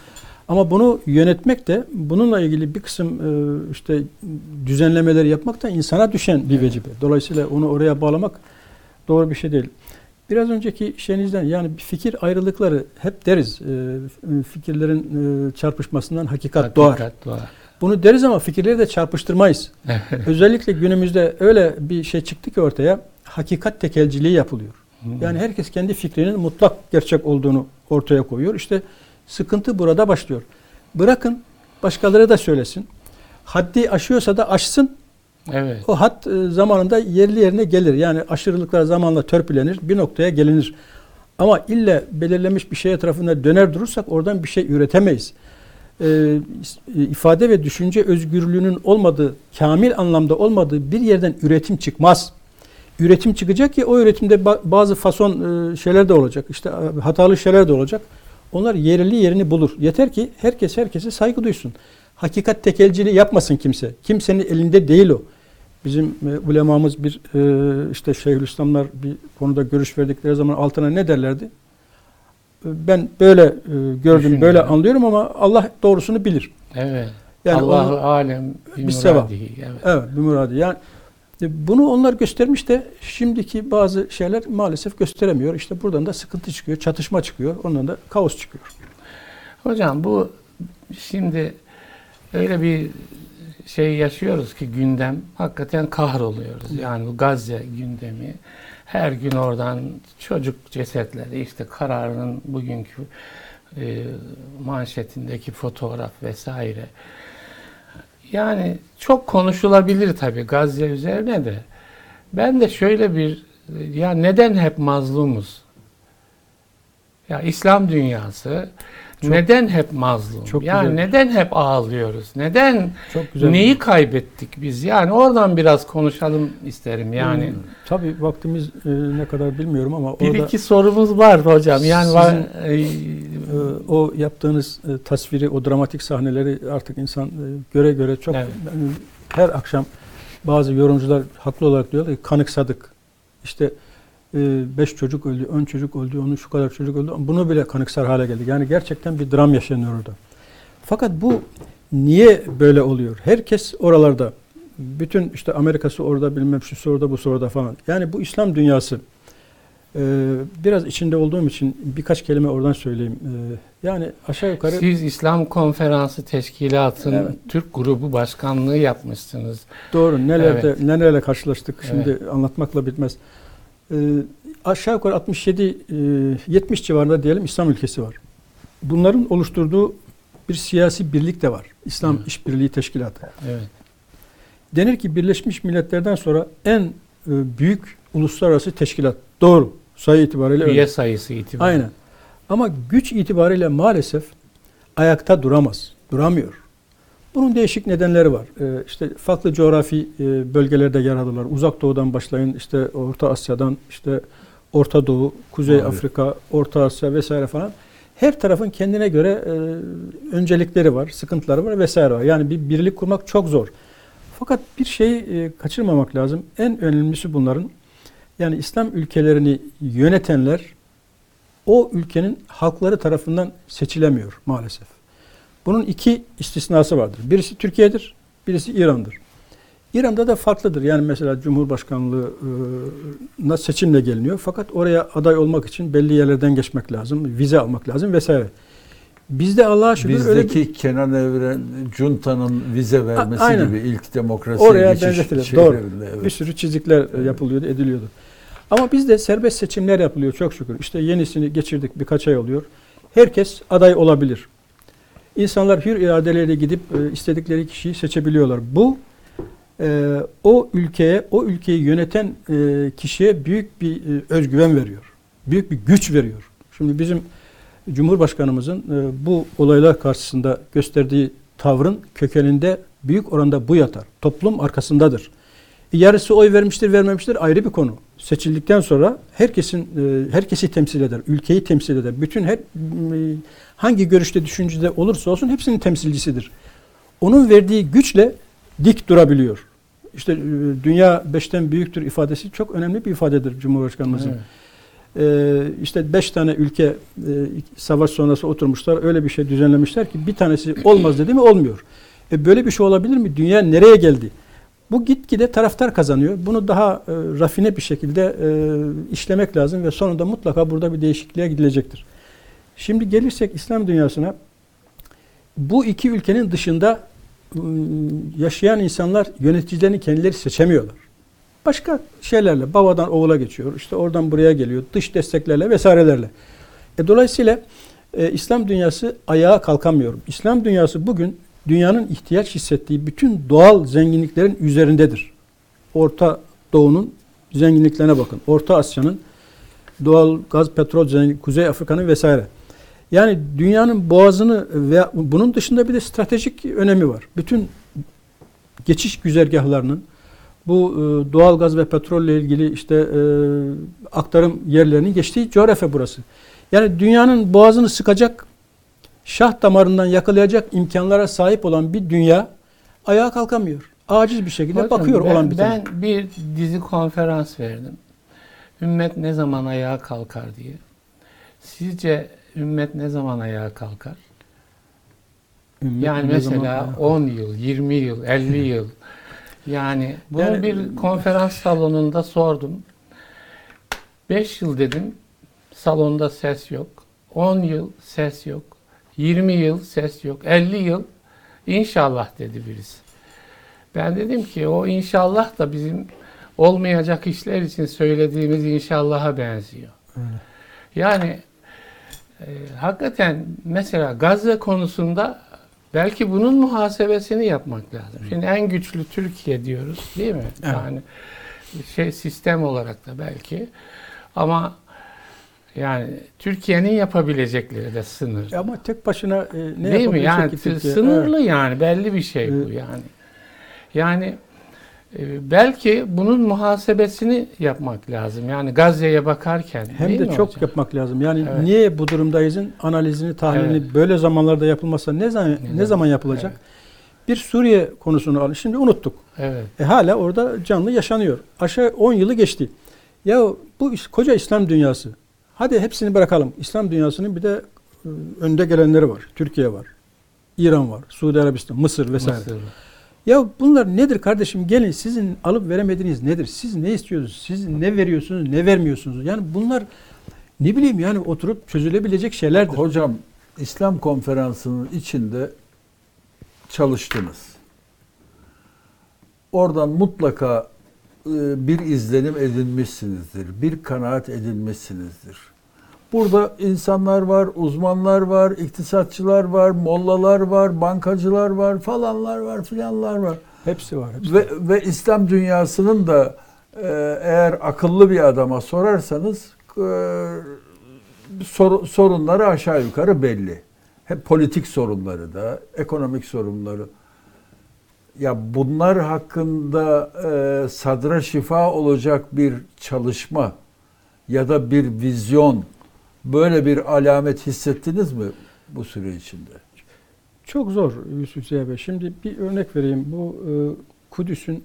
Ama bunu yönetmek de bununla ilgili bir kısım e, işte düzenlemeleri yapmak da insana düşen bir Evet. vecibe. Dolayısıyla onu oraya bağlamak doğru bir şey değil. Biraz önceki şeyinizden yani fikir ayrılıkları hep deriz. e, fikirlerin e, çarpışmasından hakikat, doğar. Hakikat doğar. Bunu deriz ama fikirleri de çarpıştırmayız. Özellikle günümüzde öyle bir şey çıktı ki ortaya hakikat tekelciliği yapılıyor. Yani herkes kendi fikrinin mutlak gerçek olduğunu ortaya koyuyor. İşte sıkıntı burada başlıyor. Bırakın başkaları da söylesin. Haddi aşıyorsa da aşsın. evet. O had e, zamanında yerli yerine gelir. Yani aşırılıklar zamanla törpülenir. Bir noktaya gelinir. Ama ille belirlenmiş bir şey etrafında döner durursak oradan bir şey üretemeyiz. Ee, ifade ve düşünce özgürlüğünün olmadığı, kamil anlamda olmadığı bir yerden üretim çıkmaz. Üretim çıkacak ki o üretimde ba- bazı fason e, şeyler de olacak. İşte e, hatalı şeyler de olacak. Onlar yerli yerini bulur. Yeter ki herkes herkese saygı duysun. Hakikat tekelciliği yapmasın kimse. Kimsenin elinde değil o. Bizim e, ulemamız bir e, işte Şeyhülislamlar bir konuda görüş verdikleri zaman altına ne derlerdi? Ben böyle e, gördüm, böyle anlıyorum ama Allah doğrusunu bilir. Evet. Yani Allahu onu- alem Bir bir sevap. Evet. Evet, bir muradi. Yani e, bunu onlar göstermiş de şimdiki bazı şeyler maalesef gösteremiyor. İşte buradan da sıkıntı çıkıyor, çatışma çıkıyor. Ondan da kaos çıkıyor. Hocam bu şimdi öyle bir şey yaşıyoruz ki gündem hakikaten kahroluyoruz. Yani bu Gazze gündemi her gün oradan çocuk cesetleri işte kararının bugünkü e, manşetindeki fotoğraf vesaire. Yani çok konuşulabilir tabii Gazze üzerine de. Ben de şöyle bir ya neden hep mazlumuz? Ya İslam dünyası Çok- neden hep mazlum? Çok yani güzel. neden hep ağlıyoruz? Neden Çok güzel. neyi kaybettik biz? Yani oradan biraz konuşalım isterim yani. Hmm, Tabii vaktimiz e, ne kadar bilmiyorum ama Bir orada iki sorumuz var hocam. Yani var, e, e, o yaptığınız e, tasviri, o dramatik sahneleri artık insan e, göre göre çok Evet. yani her akşam bazı yorumcular haklı olarak diyorlar ki kanıksadık. İşte e, beş çocuk öldü, ön çocuk öldü, onun şu kadar çocuk öldü. Bunu bile kanıksar hale geldik. Yani gerçekten bir dram yaşanıyor orada. Fakat bu niye böyle oluyor? Herkes oralarda. Bütün işte Amerika'sı orada bilmem şu orada bu orada falan. Yani bu İslam dünyası e, biraz içinde olduğum için birkaç kelime oradan söyleyeyim. E, yani aşağı yukarı siz İslam Konferansı Teşkilatı'nın Evet. Türk grubu başkanlığı yapmışsınız. Doğru. Nelerde Evet. nelerle karşılaştık şimdi anlatmakla bitmez. Ee, aşağı yukarı 67 e, 70 civarında diyelim İslam ülkesi var. Bunların oluşturduğu bir siyasi birlik de var. İslam Hı. İşbirliği Teşkilatı. Evet. Denir ki Birleşmiş Milletler'den sonra en e, büyük uluslararası teşkilat. Doğru. Sayı itibariyle öyle. Üye sayısı itibariyle. Aynen. Ama güç itibariyle maalesef ayakta duramaz. Duramıyor. Bunun değişik nedenleri var. Ee, işte farklı coğrafi e, bölgelerde yer alırlar. Uzak Doğu'dan başlayın, işte Orta Asya'dan, işte Orta Doğu, Kuzey Tabii. Afrika, Orta Asya vesaire falan. Her tarafın kendine göre e, öncelikleri var, sıkıntıları var vesaire var. Yani bir birlik kurmak çok zor. Fakat bir şeyi e, kaçırmamak lazım. En önemlisi bunların yani İslam ülkelerini yönetenler o ülkenin halkları tarafından seçilemiyor maalesef. Bunun iki istisnası vardır. Birisi Türkiye'dir, birisi İran'dır. İran'da da farklıdır. Yani mesela Cumhurbaşkanlığına seçimle geliniyor. Fakat oraya aday olmak için belli yerlerden geçmek lazım, vize almak lazım vesaire. Bizde Allah'a şükür öyle bir, Bizdeki Kenan Evren, Junta'nın vize vermesi aynen. gibi ilk demokrasi Oraya geçiş şeylerinde, evet. bir sürü çizikler e, yapılıyordu, ediliyordu. Ama bizde serbest seçimler yapılıyor çok şükür. İşte yenisini geçirdik birkaç ay oluyor. Herkes aday olabilir. İnsanlar hür iradeleriyle gidip e, istedikleri kişiyi seçebiliyorlar. Bu e, o ülkeye, o ülkeyi yöneten e, kişiye büyük bir e, özgüven veriyor. Büyük bir güç veriyor. Şimdi bizim Cumhurbaşkanımızın e, bu olaylar karşısında gösterdiği tavrın kökeninde büyük oranda bu yatar. Toplum arkasındadır. E, Yarısı oy vermiştir, vermemiştir ayrı bir konu. Seçildikten sonra herkesin e, herkesi temsil eder, ülkeyi temsil eder. Bütün her hangi görüşte, düşüncede olursa olsun hepsinin temsilcisidir. Onun verdiği güçle dik durabiliyor. İşte e, dünya beşten büyüktür ifadesi çok önemli bir ifadedir Cumhurbaşkanımızın. Evet. Ee, işte beş tane ülke e, savaş sonrası oturmuşlar. Öyle bir şey düzenlemişler ki bir tanesi olmaz dedi mi olmuyor. E böyle bir şey olabilir mi? Dünya nereye geldi? Bu gitgide taraftar kazanıyor. Bunu daha e, rafine bir şekilde e, işlemek lazım ve sonunda mutlaka burada bir değişikliğe gidilecektir. Şimdi gelirsek İslam dünyasına bu iki ülkenin dışında ım, yaşayan insanlar yöneticilerini kendileri seçemiyorlar. Başka şeylerle babadan oğula geçiyor. işte oradan buraya geliyor. Dış desteklerle vesairelerle. E, dolayısıyla e, İslam dünyası ayağa kalkamıyor. İslam dünyası bugün dünyanın ihtiyaç hissettiği bütün doğal zenginliklerin üzerindedir. Orta Doğu'nun zenginliklerine bakın. Orta Asya'nın doğal gaz, petrol zenginliği, Kuzey Afrika'nın vesaire. Yani dünyanın boğazını ve bunun dışında bir de stratejik önemi var. Bütün geçiş güzergahlarının bu e, doğal gaz ve petrolle ilgili işte e, aktarım yerlerinin geçtiği coğrafya burası. Yani dünyanın boğazını sıkacak, şah damarından yakalayacak imkanlara sahip olan bir dünya ayağa kalkamıyor. Aciz bir şekilde Hocam, bakıyor ben, olan bir Ben bir dizi konferans verdim. Ümmet ne zaman ayağa kalkar diye. Sizce ümmet ne zaman ayağa kalkar? Ümmet Yani mesela ayağa 10 yıl, 20 yıl, 50 yıl. Yani bunu Yani- bir konferans salonunda sordum. 5 yıl dedim. Salonda ses yok. 10 yıl ses yok. 20 yıl ses yok. 50 yıl inşallah dedi birisi. Ben dedim ki o inşallah da bizim olmayacak işler için söylediğimiz inşallaha benziyor. Öyle. Yani e, hakikaten mesela Gazze konusunda belki bunun muhasebesini yapmak lazım. Şimdi en güçlü Türkiye diyoruz değil mi? Evet. Yani şey sistem olarak da belki ama yani Türkiye'nin yapabilecekleri de sınırlı. Ama tek başına e, ne Değil mi? Yani ki Türkiye? sınırlı yani belli bir şey bu Evet. yani. Yani belki bunun muhasebesini yapmak lazım. Yani Gazze'ye bakarken. Hem de çok hocam? yapmak lazım. Yani Evet. niye bu durumdayızın analizini, tahlilini Evet. böyle zamanlarda yapılmasa ne zaman ne Neden? zaman yapılacak? Evet. Bir Suriye konusunu alın. Şimdi unuttuk. Evet. E hala orada canlı yaşanıyor. Aşağı 10 yılı geçti. Ya bu koca İslam dünyası. Hadi hepsini bırakalım. İslam dünyasının bir de e, önde gelenleri var. Türkiye var. İran var. Suudi Arabistan, Mısır vesaire. Mısır. Ya bunlar nedir kardeşim? Gelin sizin alıp veremediğiniz nedir? Siz ne istiyorsunuz? Siz ne veriyorsunuz, ne vermiyorsunuz? Yani bunlar ne bileyim yani oturup çözülebilecek şeylerdir. Hocam İslam konferansının içinde çalıştınız. Oradan mutlaka e, bir izlenim edinmişsinizdir. Bir kanaat edinmişsinizdir. Burada insanlar var, uzmanlar var, iktisatçılar var, mollalar var, bankacılar var, falanlar var, filanlar var. Hepsi var. Hepsi Ve, ve İslam dünyasının da e, eğer akıllı bir adama sorarsanız e, sor- sorunları aşağı yukarı belli. Hep politik sorunları da, ekonomik sorunları. Ya bunlar hakkında e, sadra şifa olacak bir çalışma ya da bir vizyon, böyle bir alamet hissettiniz mi bu süre içinde? Çok zor Yusuf Ziya Bey. Şimdi bir örnek vereyim. Bu e, Kudüs'ün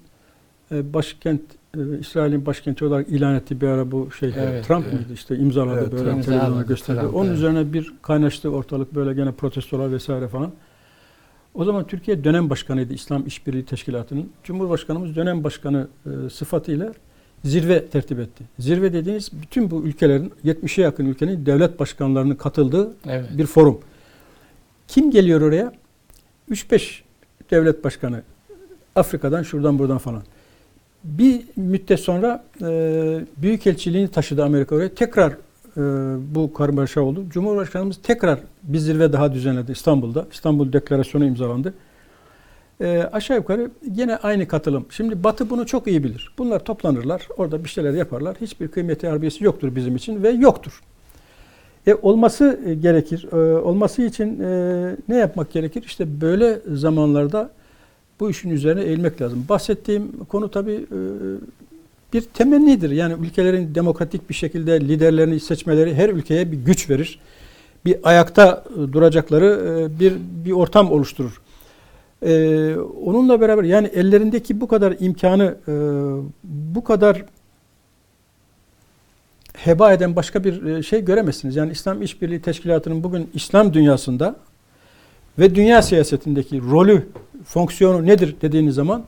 e, başkent, e, İsrail'in başkenti olarak ilan ettiği bir ara bu şey Evet, Trump evet. mıydı işte imzaladı Evet, böyle imzaladı televizyona gösterdi. Trump, Onun evet. üzerine bir kaynaştı ortalık böyle gene protestolar vesaire falan. O zaman Türkiye dönem başkanıydı İslam İşbirliği Teşkilatı'nın. Cumhurbaşkanımız dönem başkanı e, sıfatıyla zirve tertip etti. Zirve dediğiniz bütün bu ülkelerin 70'e yakın ülkenin devlet başkanlarının katıldığı Evet. bir forum. Kim geliyor oraya? 3-5 devlet başkanı. Afrika'dan şuradan buradan falan. Bir müddet sonra e, büyükelçiliğini taşıdı Amerika oraya. Tekrar e, bu karmaşa oldu. Cumhurbaşkanımız tekrar bir zirve daha düzenledi İstanbul'da. İstanbul Deklarasyonu imzalandı. E, aşağı yukarı yine aynı katılım. Şimdi Batı bunu çok iyi bilir. Bunlar toplanırlar, orada bir şeyler yaparlar. Hiçbir kıymeti harbiyesi yoktur bizim için ve yoktur. E, olması e, gerekir. E, olması için e, ne yapmak gerekir? İşte böyle zamanlarda bu işin üzerine eğilmek lazım. Bahsettiğim konu tabii e, bir temennidir. Yani ülkelerin demokratik bir şekilde liderlerini seçmeleri her ülkeye bir güç verir. Bir ayakta e, duracakları e, bir bir ortam oluşturur. E, onunla beraber yani ellerindeki bu kadar imkanı e, bu kadar heba eden başka bir e, şey göremezsiniz. Yani İslam İşbirliği Teşkilatı'nın bugün İslam dünyasında ve dünya siyasetindeki rolü, fonksiyonu nedir dediğiniz zaman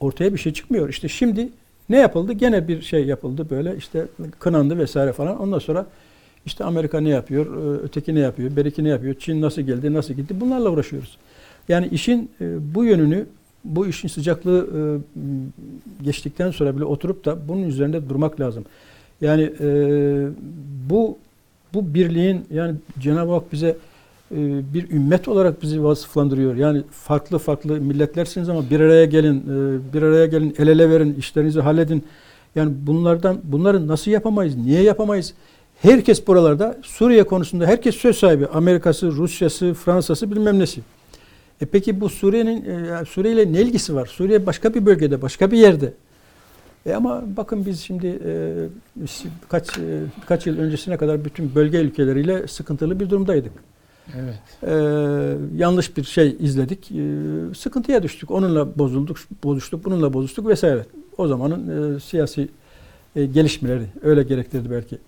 ortaya bir şey çıkmıyor. İşte şimdi ne yapıldı? Gene bir şey yapıldı böyle işte kınandı vesaire falan. Ondan sonra işte Amerika ne yapıyor, öteki ne yapıyor, beriki ne yapıyor, Çin nasıl geldi, nasıl gitti bunlarla uğraşıyoruz. Yani işin e, bu yönünü, bu işin sıcaklığı e, geçtikten sonra bile oturup da bunun üzerinde durmak lazım. Yani e, bu bu birliğin yani Cenab-ı Hak bize bir ümmet olarak bizi vasıflandırıyor. Yani farklı farklı milletlersiniz ama bir araya gelin, bir araya gelin, el ele verin, işlerinizi halledin. Yani bunlardan bunları nasıl yapamayız? Niye yapamayız? Herkes buralarda Suriye konusunda herkes söz sahibi. Amerika'sı, Rusya'sı, Fransa'sı bilmem nesi. E peki bu Suriye'nin e, Suriye ile ne ilgisi var? Suriye başka bir bölgede, başka bir yerde. E ama bakın biz şimdi e, birkaç e, birkaç yıl öncesine kadar bütün bölge ülkeleriyle sıkıntılı bir durumdaydık. Evet. E, yanlış bir şey izledik. E, sıkıntıya düştük. Onunla bozulduk, bozuştuk, bununla bozuştuk vesaire. O zamanın e, siyasi e, gelişmeleri öyle gerektirdi belki.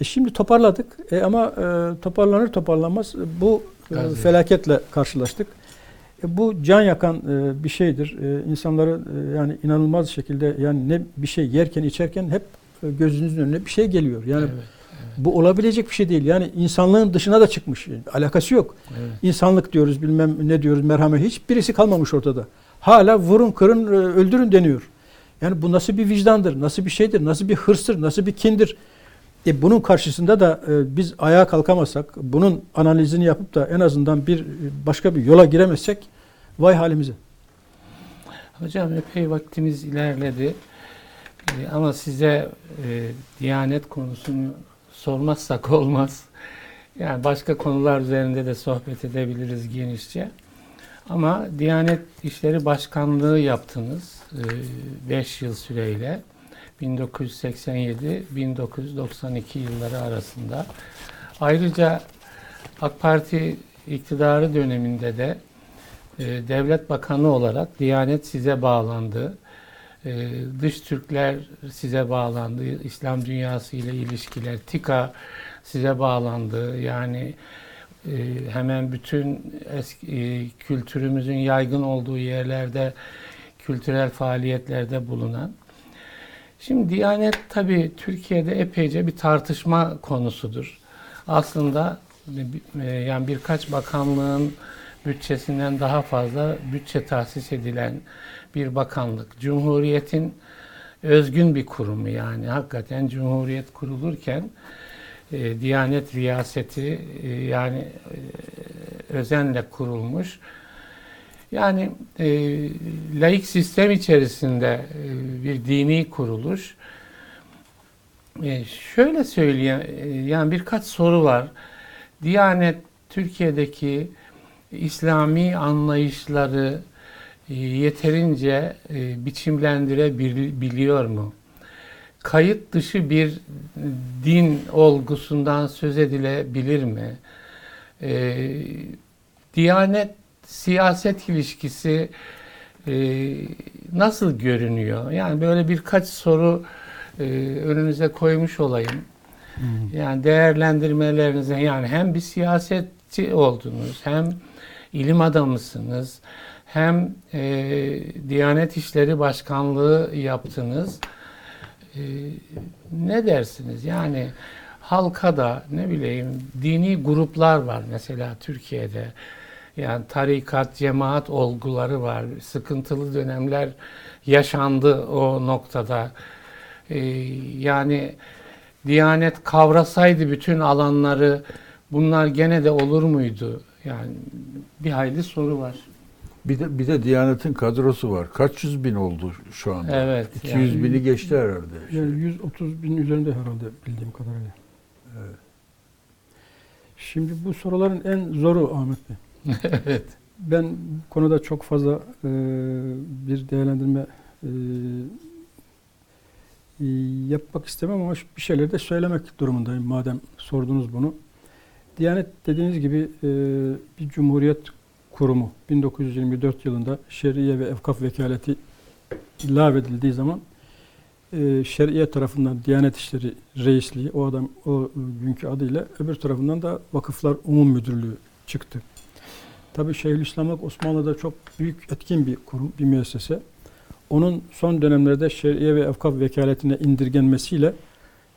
E şimdi toparladık e, ama e, toparlanır toparlanmaz bu e, felaketle karşılaştık. E, bu can yakan e, bir şeydir. E, insanları yani inanılmaz şekilde yani ne bir şey yerken içerken hep gözünüzün önüne bir şey geliyor. Yani evet. bu olabilecek bir şey değil. Yani insanlığın dışına da çıkmış. Alakası yok. Evet. İnsanlık diyoruz bilmem ne diyoruz merhamet hiç birisi kalmamış ortada. Hala vurun kırın öldürün deniyor. Yani bu nasıl bir vicdandır, nasıl bir şeydir, nasıl bir hırstır, nasıl bir kindir. E bunun karşısında da e, biz ayağa kalkamazsak, bunun analizini yapıp da en azından bir başka bir yola giremezsek vay halimize. Hocam epey vaktimiz ilerledi. Ee, ama size e, Diyanet konusunu sormazsak olmaz. Yani başka konular üzerinde de sohbet edebiliriz genişçe. Ama Diyanet İşleri Başkanlığı yaptınız 5 yıl süreyle. 1987-1992 yılları arasında. Ayrıca AK Parti iktidarı döneminde de e, devlet bakanı olarak Diyanet size bağlandı. E, dış Türkler size bağlandı. İslam dünyası ile ilişkiler, TİKA size bağlandı. Yani e, hemen bütün eski e, kültürümüzün yaygın olduğu yerlerde kültürel faaliyetlerde bulunan. Şimdi Diyanet tabii Türkiye'de epeyce bir tartışma konusudur. Aslında e, yani birkaç bakanlığın bütçesinden daha fazla bütçe tahsis edilen bir bakanlık. Cumhuriyetin özgün bir kurumu yani hakikaten Cumhuriyet kurulurken e, Diyanet riyaseti e, yani e, özenle kurulmuş. Yani e, laik sistem içerisinde e, bir dini kuruluş. E, şöyle söyleyeyim, e, yani birkaç soru var. Diyanet Türkiye'deki İslami anlayışları e, yeterince e, biçimlendirebiliyor mu? Kayıt dışı bir din olgusundan söz edilebilir mi? E, Diyanet siyaset ilişkisi e, nasıl görünüyor? Yani böyle birkaç soru e, önünüze koymuş olayım. Yani değerlendirmelerinize yani hem bir siyasetçi oldunuz hem ilim adamısınız hem e, Diyanet İşleri Başkanlığı yaptınız. E, ne dersiniz? Yani halka da ne bileyim dini gruplar var mesela Türkiye'de. Yani tarikat, cemaat olguları var. Sıkıntılı dönemler yaşandı o noktada. Ee, yani Diyanet kavrasaydı bütün alanları bunlar gene de olur muydu? Yani bir hayli soru var. Bir de bir de Diyanet'in kadrosu var. Kaç yüz bin oldu şu anda? Evet. 200 yani- bini geçti herhalde. Yani 130 bin üzerinde herhalde bildiğim kadarıyla. Evet. Şimdi bu soruların en zoru Ahmet Bey. evet. Ben konuda çok fazla e, bir değerlendirme e, e, yapmak istemem ama bir şeyler de söylemek durumundayım madem sordunuz bunu. Diyanet dediğiniz gibi e, bir cumhuriyet kurumu 1924 yılında Şeriye ve Evkaf Vekaleti lağvedildiği zaman e, Şeriye tarafından Diyanet İşleri Reisliği o adam o günkü adıyla öbür tarafından da Vakıflar Umum Müdürlüğü çıktı. Tabii Şeyhülislamlık Osmanlı'da çok büyük etkin bir kurum, bir müessese. onun son dönemlerde şer'iye ve evkaf vekaletine indirgenmesiyle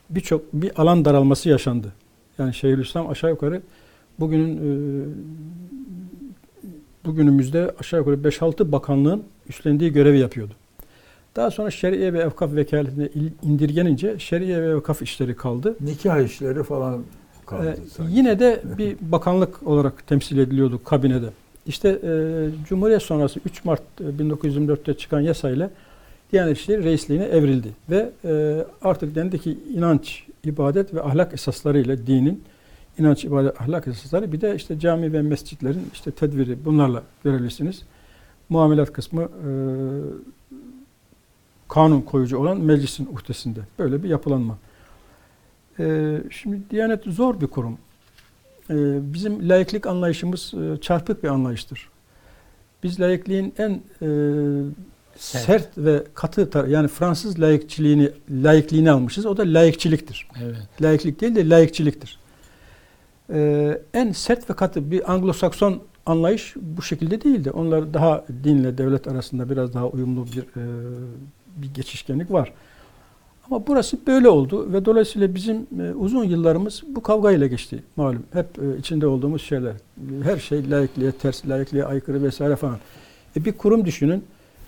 birçok bir alan daralması yaşandı. Yani Şeyhülislam aşağı yukarı bugünün e, bugünümüzde aşağı yukarı 5-6 bakanlığın üstlendiği görevi yapıyordu. Daha sonra şer'iye ve evkaf vekaletine indirgenince şer'iye ve evkaf işleri kaldı. Nikah işleri falan kaldı Ee, sanki. yine de bir bakanlık olarak temsil ediliyordu kabinede. İşte e, Cumhuriyet sonrası 3 Mart e, 1924'te çıkan yasayla Diyanet İşleri Reisliğine evrildi. Ve e, artık dendi ki inanç, ibadet ve ahlak esaslarıyla dinin inanç, ibadet, ahlak esasları bir de işte cami ve mescitlerin işte tedbiri bunlarla görevlisiniz. Muamelat kısmı e, kanun koyucu olan meclisin uhdesinde. Böyle bir yapılanma. E, şimdi Diyanet zor bir kurum. E, bizim laiklik anlayışımız e, çarpık bir anlayıştır. Biz laikliğin en e, Sert. sert. ve katı yani Fransız laikçiliğini laikliğini almışız. O da laikçiliktir. Evet. Laiklik değil de laikçiliktir. Ee, en sert ve katı bir Anglo-Sakson anlayış bu şekilde değildi. Onlar daha dinle devlet arasında biraz daha uyumlu bir e, bir geçişkenlik var. Ama burası böyle oldu ve dolayısıyla bizim e, uzun yıllarımız bu kavgayla geçti malum. Hep e, içinde olduğumuz şeyler. Her şey laikliğe ters, laikliğe aykırı vesaire falan. E, bir kurum düşünün.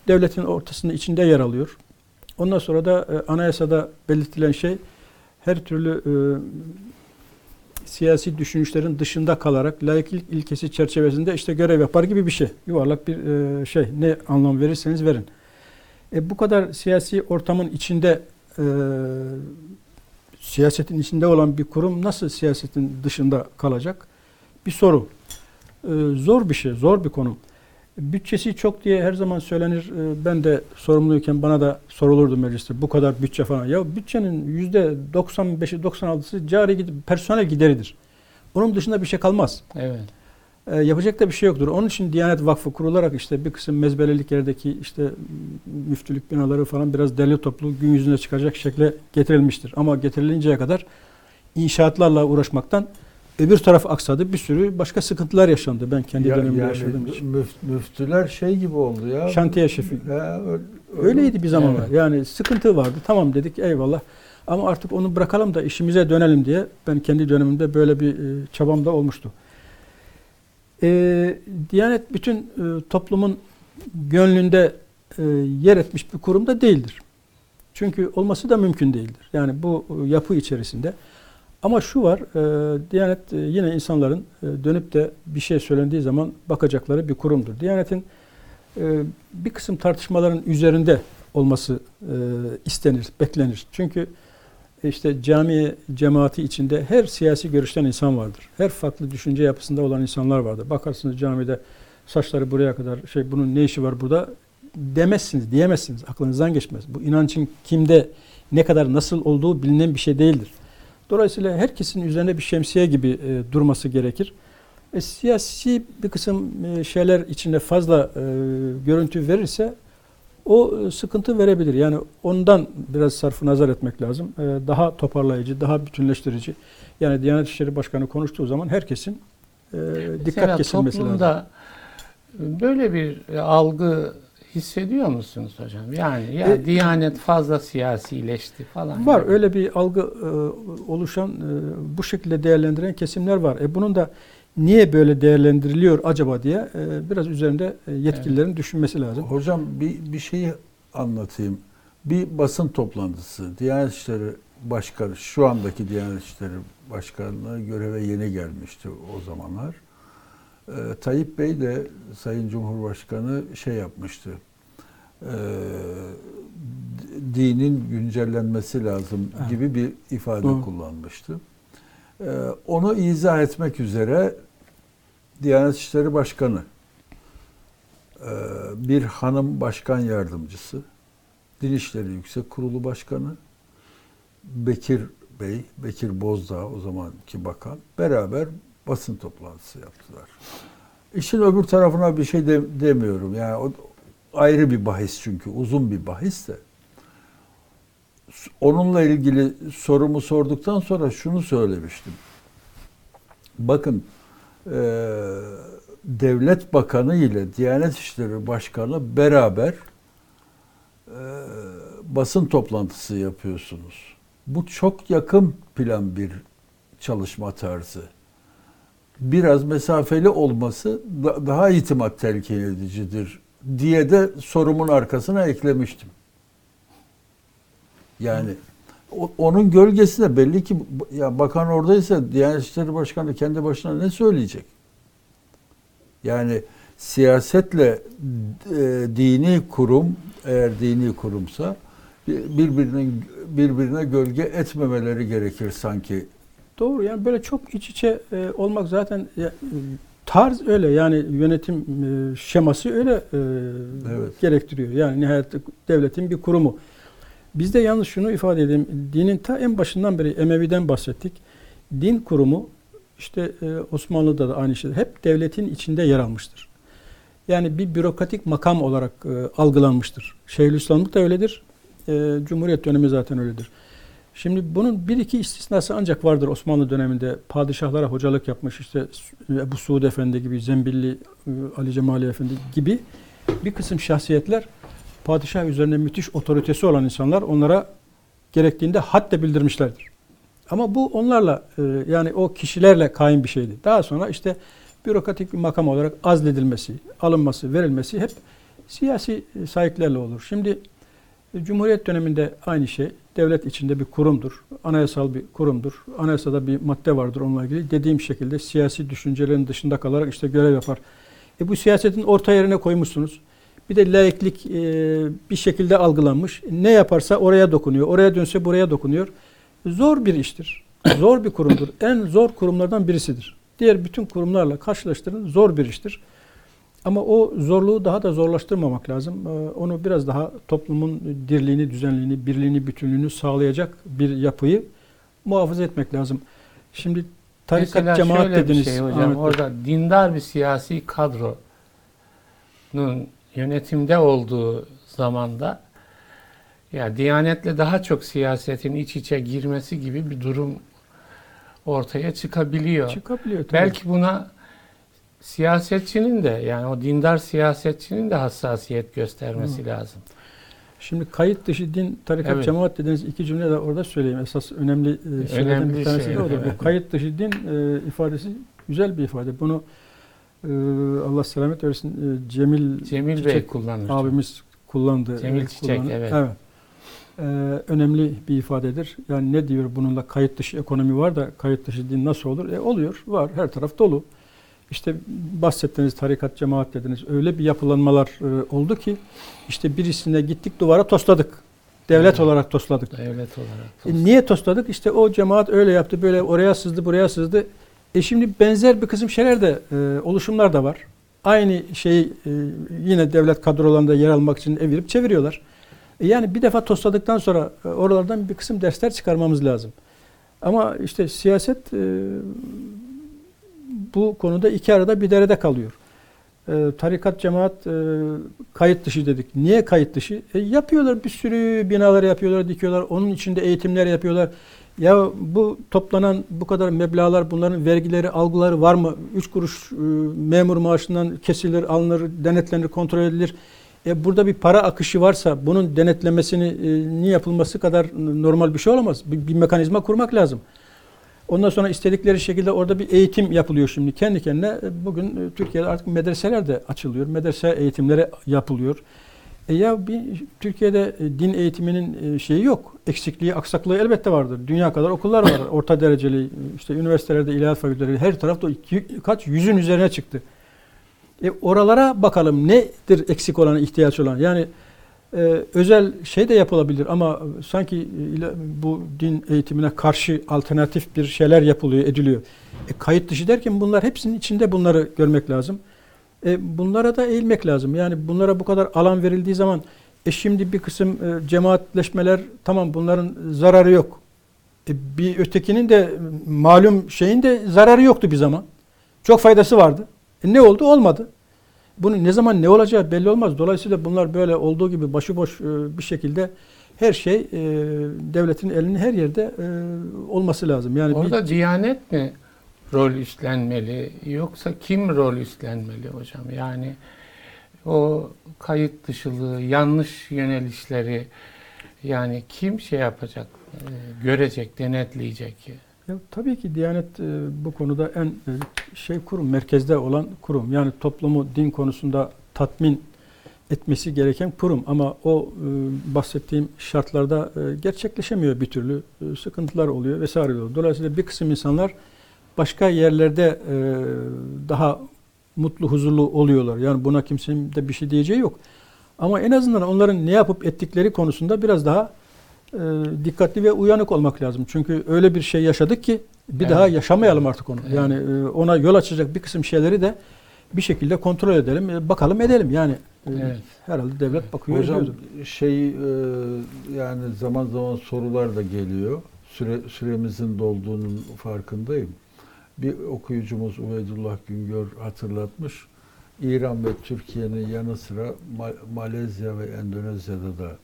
Devletin ortasında içinde yer alıyor. Ondan sonra da e, anayasada belirtilen şey her türlü e, siyasi düşünüşlerin dışında kalarak laiklik ilkesi çerçevesinde işte görev yapar gibi bir şey. Yuvarlak bir e, şey. Ne anlam verirseniz verin. E, bu kadar siyasi ortamın içinde e, siyasetin içinde olan bir kurum nasıl siyasetin dışında kalacak? Bir soru. E, zor bir şey, zor bir konu. Bütçesi çok diye her zaman söylenir. E, Ben de sorumluyken bana da sorulurdu mecliste. Bu kadar bütçe falan. Ya bütçenin yüzde 95'i 96'sı cari gid- personel gideridir. Onun dışında bir şey kalmaz. Evet. E, yapacak da bir şey yoktur. Onun için Diyanet Vakfı kurularak işte bir kısım mezbelelik yerdeki işte müftülük binaları falan biraz derli toplu gün yüzüne çıkacak şekle getirilmiştir. Ama getirilinceye kadar inşaatlarla uğraşmaktan öbür taraf aksadı. Bir sürü başka sıkıntılar yaşandı. Ben kendi Ya- dönemimde yani yaşadığım için. müf- müftüler şey gibi oldu ya. Şantiye şefi. Ya, ö- Öyleydi bir zamanlar. Evet. Yani sıkıntı vardı. Tamam dedik eyvallah. Ama artık onu bırakalım da işimize dönelim diye ben kendi dönemimde böyle bir e, çabam da olmuştu. E, Diyanet bütün e, toplumun gönlünde e, yer etmiş bir kurum da değildir. Çünkü olması da mümkün değildir. Yani bu e, yapı içerisinde. Ama şu var, e, Diyanet e, yine insanların e, dönüp de bir şey söylendiği zaman bakacakları bir kurumdur. Diyanet'in e, bir kısım tartışmaların üzerinde olması e, istenir, beklenir. Çünkü işte cami cemaati içinde her siyasi görüşten insan vardır. Her farklı düşünce yapısında olan insanlar vardır. Bakarsınız camide saçları buraya kadar şey bunun ne işi var burada demezsiniz, diyemezsiniz. Aklınızdan geçmez. Bu inancın kimde ne kadar nasıl olduğu bilinen bir şey değildir. Dolayısıyla herkesin üzerine bir şemsiye gibi e, durması gerekir. E, siyasi bir kısım e, şeyler içinde fazla e, görüntü verirse o e, sıkıntı verebilir. Yani ondan biraz sarfı nazar etmek lazım. E, daha toparlayıcı, daha bütünleştirici. Yani Diyanet İşleri Başkanı konuştuğu zaman herkesin e, dikkat Mesela kesilmesi lazım. toplumda böyle bir algı hissediyor musunuz hocam? Yani ya E, Diyanet fazla siyasileşti falan. Var gibi. öyle bir algı e, oluşan, e, bu şekilde değerlendiren kesimler var. E, bunun da niye böyle değerlendiriliyor acaba diye e, biraz üzerinde e, yetkililerin düşünmesi lazım. Hocam bir, bir şeyi anlatayım. Bir basın toplantısı. Diyanet İşleri Başkanı, şu andaki Diyanet İşleri Başkanı göreve yeni gelmişti o zamanlar. Ee, Tayyip Bey de Sayın Cumhurbaşkanı şey yapmıştı. D- dinin güncellenmesi lazım Evet. gibi bir ifade Doğru. kullanmıştı. Ee, onu izah etmek üzere Diyanet İşleri Başkanı ee, bir hanım başkan yardımcısı, Din İşleri Yüksek Kurulu Başkanı, Bekir Bey, Bekir Bozdağ o zamanki bakan beraber basın toplantısı yaptılar. İşin öbür tarafına bir şey de- demiyorum. Yani o ayrı bir bahis çünkü uzun bir bahis de. Onunla ilgili sorumu sorduktan sonra şunu söylemiştim. Bakın eee devlet bakanı ile Diyanet İşleri Başkanı beraber e, basın toplantısı yapıyorsunuz. Bu çok yakın plan bir çalışma tarzı. Biraz mesafeli olması da- daha itimat telkin edicidir diye de sorumun arkasına eklemiştim. Yani o- onun gölgesinde belli ki ya bakan oradaysa Diyanet İşleri Başkanı kendi başına ne söyleyecek? Yani siyasetle e, dini kurum eğer dini kurumsa bir- birbirinin birbirine gölge etmemeleri gerekir sanki. Doğru yani böyle çok iç içe e, olmak zaten e, tarz öyle yani yönetim e, şeması öyle e, Evet. gerektiriyor. Yani nihayet devletin bir kurumu. Biz de yalnız şunu ifade edeyim. Dinin ta en başından beri Emevi'den bahsettik. Din kurumu işte e, Osmanlı'da da aynı şey. Hep devletin içinde yer almıştır. Yani bir bürokratik makam olarak e, algılanmıştır. Şeyhülislamlık da öyledir. E, Cumhuriyet dönemi zaten öyledir. Şimdi bunun bir iki istisnası ancak vardır Osmanlı döneminde. Padişahlara hocalık yapmış işte Ebu Suud Efendi gibi, Zembilli, Ali Cemali Efendi gibi bir kısım şahsiyetler padişah üzerine müthiş otoritesi olan insanlar onlara gerektiğinde hatta bildirmişlerdir. Ama bu onlarla e, yani o kişilerle kaim bir şeydi. Daha sonra işte bürokratik bir makam olarak azledilmesi, alınması, verilmesi hep siyasi e, sahiplerle olur. Şimdi e, Cumhuriyet döneminde aynı şey. Devlet içinde bir kurumdur. Anayasal bir kurumdur. Anayasada bir madde vardır onunla ilgili. Dediğim şekilde siyasi düşüncelerin dışında kalarak işte görev yapar. E bu siyasetin orta yerine koymuşsunuz. Bir de laiklik e, bir şekilde algılanmış. Ne yaparsa oraya dokunuyor. Oraya dönse buraya dokunuyor. Zor bir iştir. Zor bir kurumdur. En zor kurumlardan birisidir. Diğer bütün kurumlarla karşılaştırın zor bir iştir. Ama o zorluğu daha da zorlaştırmamak lazım. Ee, Onu biraz daha toplumun dirliğini, düzenliğini, birliğini, bütünlüğünü sağlayacak bir yapıyı muhafaza etmek lazım. Şimdi tarikat Mesela cemaat şöyle dediniz. bir şey hocam. Ahmet orada dindar bir siyasi kadronun yönetimde olduğu zamanda ya Diyanetle daha çok siyasetin iç içe girmesi gibi bir durum ortaya çıkabiliyor. çıkabiliyor. tabii. Belki buna siyasetçinin de yani o dindar siyasetçinin de hassasiyet göstermesi lazım. Şimdi kayıt dışı din, tarikat, Evet. cemaat dediğiniz iki cümle de orada söyleyeyim. Esas önemli e, Önemli bir tanesi şey, de odur. evet. Bu kayıt dışı din e, ifadesi güzel bir ifade. Bunu e, Allah selamet versin e, Cemil, Cemil Bey Çiçek kullanır. abimiz kullandı. Cemil e, Çiçek, kullandı. evet. Ee, önemli bir ifadedir. Yani ne diyor bununla kayıt dışı ekonomi var da kayıt dışı din nasıl olur? E, oluyor, var. Her taraf dolu. İşte bahsettiğiniz tarikat, cemaat dediniz. Öyle bir yapılanmalar e, oldu ki işte birisine gittik duvara tosladık. Devlet Evet. olarak tosladık. Devlet olarak. E, niye tosladık? İşte o cemaat öyle yaptı, böyle oraya sızdı, buraya sızdı. E şimdi benzer bir kısım şeyler de, e, oluşumlar da var. Aynı şeyi e, yine devlet kadrolarında yer almak için evirip çeviriyorlar. E yani bir defa tosladıktan sonra e, oralardan bir kısım dersler çıkarmamız lazım. Ama işte siyaset e, bu konuda iki arada bir derede kalıyor. E, tarikat, cemaat e, kayıt dışı dedik. Niye kayıt dışı? E, yapıyorlar bir sürü binalar yapıyorlar, dikiyorlar. Onun içinde eğitimler yapıyorlar. Ya bu toplanan bu kadar meblağlar, bunların vergileri, algıları var mı? Üç kuruş e, memur maaşından kesilir, alınır, denetlenir, kontrol edilir. E, burada bir para akışı varsa bunun denetlemesini e, ni yapılması kadar normal bir şey olamaz. Bir, bir mekanizma kurmak lazım. Ondan sonra istedikleri şekilde orada bir eğitim yapılıyor şimdi. Kendi kendine e, bugün e, Türkiye'de artık medreseler de açılıyor. Medrese eğitimleri yapılıyor. E ya bir Türkiye'de e, din eğitiminin e, şeyi yok. Eksikliği, aksaklığı elbette vardır. Dünya kadar okullar var. Orta dereceli, işte üniversitelerde, ilahiyat fakülteleri her tarafta iki, kaç yüzün üzerine çıktı. E oralara bakalım nedir eksik olan, ihtiyaç olan. Yani e, özel şey de yapılabilir ama sanki e, bu din eğitimine karşı alternatif bir şeyler yapılıyor, ediliyor. E, kayıt dışı derken bunlar hepsinin içinde bunları görmek lazım. E, bunlara da eğilmek lazım. Yani bunlara bu kadar alan verildiği zaman e şimdi bir kısım e, cemaatleşmeler tamam bunların zararı yok. E, bir ötekinin de malum şeyin de zararı yoktu bir zaman. Çok faydası vardı. E, ne oldu? Olmadı. Bunun ne zaman ne olacağı belli olmaz. Dolayısıyla bunlar böyle olduğu gibi başıboş e, bir şekilde her şey e, devletin elinin her yerde e, olması lazım. Yani bir- Orada Diyanet mi rol üstlenmeli yoksa kim rol üstlenmeli hocam? Yani o kayıt dışılığı, yanlış yönelişleri yani kim şey yapacak, e, görecek, denetleyecek? Ya, tabii ki Diyanet e, bu konuda en e, şey kurum, merkezde olan kurum. Yani toplumu din konusunda tatmin etmesi gereken kurum. Ama o e, bahsettiğim şartlarda e, gerçekleşemiyor bir türlü. E, sıkıntılar oluyor vesaire oluyor. Dolayısıyla bir kısım insanlar başka yerlerde e, daha mutlu, huzurlu oluyorlar. Yani buna kimsenin de bir şey diyeceği yok. Ama en azından onların ne yapıp ettikleri konusunda biraz daha e, dikkatli ve uyanık olmak lazım. Çünkü öyle bir şey yaşadık ki bir Evet. daha yaşamayalım artık onu. Evet. Yani e, ona yol açacak bir kısım şeyleri de bir şekilde kontrol edelim, e, bakalım edelim. Yani e, Evet. herhalde devlet bakıyor Hocam ediyordur. şey e, yani zaman zaman sorular da geliyor. Süre, süremizin dolduğunun farkındayım. Bir okuyucumuz Ubeydullah Güngör hatırlatmış. İran ve Türkiye'nin yanı sıra Ma- Malezya ve Endonezya'da da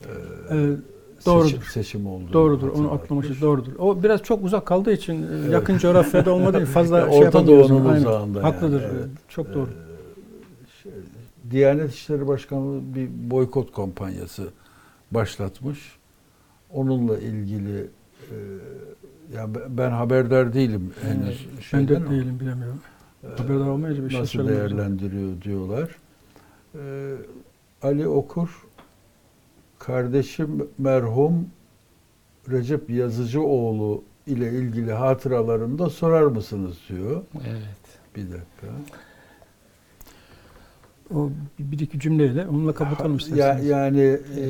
e, Evet, seçim, doğrudur. seçim olduğunu Doğrudur, onu atlamışız. Doğrudur. O biraz çok uzak kaldığı için, e, Evet. yakın coğrafyada olmadığı için fazla Ya, şey Orta. Doğu'nun uzağında Haklıdır. yani, e, evet. Çok doğru. Ee, şey, Diyanet İşleri Başkanlığı bir boykot kampanyası başlatmış. Onunla ilgili e, yani ben- haberdar değilim henüz. Evet. Ben de ama, değilim, bilemiyorum. e, Haberdar olmayınca bir şey nasıl değerlendiriyor diyorlar. Ee, Ali Okur kardeşim merhum Recep Yazıcıoğlu ile ilgili hatıralarında sorar mısınız diyor. Evet. Bir dakika. O bir iki cümleyle onunla kapatalım Ya, isterseniz. yani e,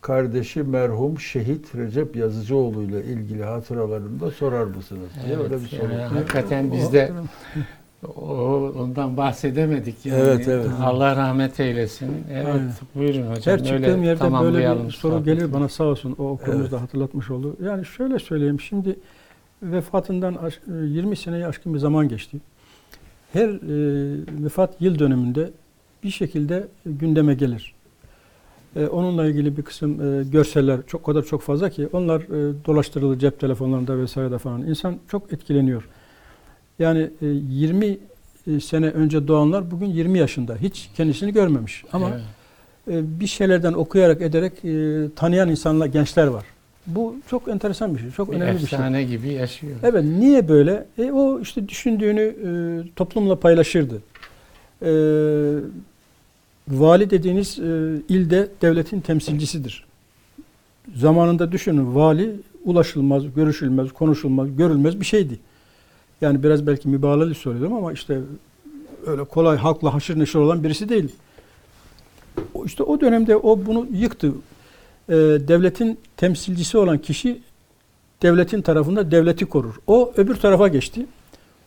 kardeşi merhum şehit Recep Yazıcıoğlu ile ilgili hatıralarında sorar mısınız diye Evet, öyle bir soru. yani hakikaten O- biz de o, ondan bahsedemedik. Yani. Evet, evet. Allah rahmet eylesin. Evet, Aynen. buyurun hocam. Her çıktığım Öyle yerde böyle bir soru gelir bana sağ olsun o okulumuz Evet. da hatırlatmış oldu. Yani şöyle söyleyeyim şimdi vefatından aş- 20 seneyi aşkın bir zaman geçti. Her e, vefat yıl dönümünde bir şekilde gündeme gelir. E, onunla ilgili bir kısım e, görseller çok kadar çok fazla ki onlar e, cep telefonlarında vesairede falan. İnsan çok etkileniyor. Yani e, 20 sene önce doğanlar bugün 20 yaşında. Hiç kendisini görmemiş. Ama Evet. e, bir şeylerden okuyarak ederek e, tanıyan insanlar, gençler var. Bu çok enteresan bir şey, çok Bir önemli bir şey. efsane gibi yaşıyor. Evet, niye böyle? E, o işte düşündüğünü e, toplumla paylaşırdı. E, vali dediğiniz e, ilde devletin temsilcisidir. Zamanında düşünün, vali ulaşılmaz, görüşülmez, konuşulmaz, görülmez bir şeydi. Yani biraz belki mübalağalı söylüyorum ama işte öyle kolay halkla haşır neşir olan birisi değil. İşte o dönemde o bunu yıktı. Ee, devletin temsilcisi olan kişi devletin tarafında devleti korur. O öbür tarafa geçti.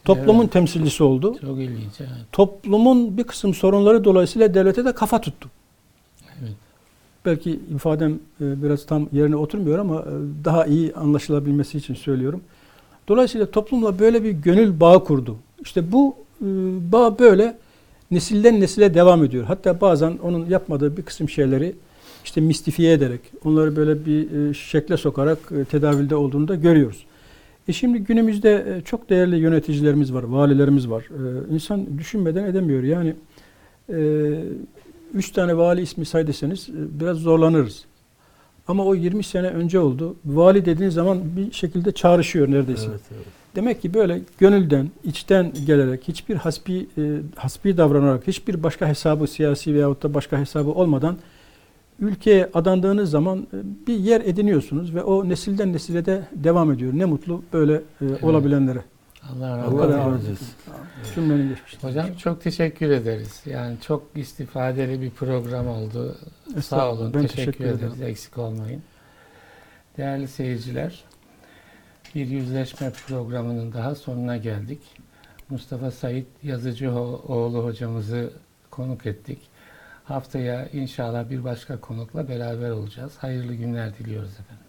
Toplumun Evet. temsilcisi oldu. Çok ilginç. Evet. Toplumun bir kısım sorunları dolayısıyla devlete de kafa tuttu. Evet. Belki ifadem e, biraz tam yerine oturmuyor ama e, daha iyi anlaşılabilmesi için söylüyorum. Dolayısıyla toplumla böyle bir gönül bağı kurdu. İşte bu e, bağ böyle nesilden nesile devam ediyor. Hatta bazen onun yapmadığı bir kısım şeyleri işte mistifiye ederek, onları böyle bir şekle sokarak tedavülde olduğunu da görüyoruz. E şimdi günümüzde e, çok değerli yöneticilerimiz var, valilerimiz var. E, İnsan düşünmeden edemiyor. Yani e, üç tane vali ismi say deseniz e, biraz zorlanırız. Ama o 20 sene önce oldu. Vali dediğin zaman bir şekilde çağrışıyor neredeyse. Evet, evet. Demek ki böyle gönülden, içten gelerek, hiçbir hasbi, e, hasbi davranarak, hiçbir başka hesabı siyasi veyahut da başka hesabı olmadan ülkeye adandığınız zaman e, bir yer ediniyorsunuz ve o nesilden nesile de devam ediyor. Ne mutlu böyle e, olabilenlere. Allah razı Allah olsun. razı olsun. Cümlenin. Hocam çok teşekkür ederiz. Yani çok istifadeli bir program oldu. Sağ olun. ben teşekkür, teşekkür ederiz. ederim. Eksik olmayın. Değerli seyirciler, bir yüzleşme programının daha sonuna geldik. Mustafa Sait Yazıcıoğlu hocamızı konuk ettik. Haftaya inşallah bir başka konukla beraber olacağız. Hayırlı günler diliyoruz efendim.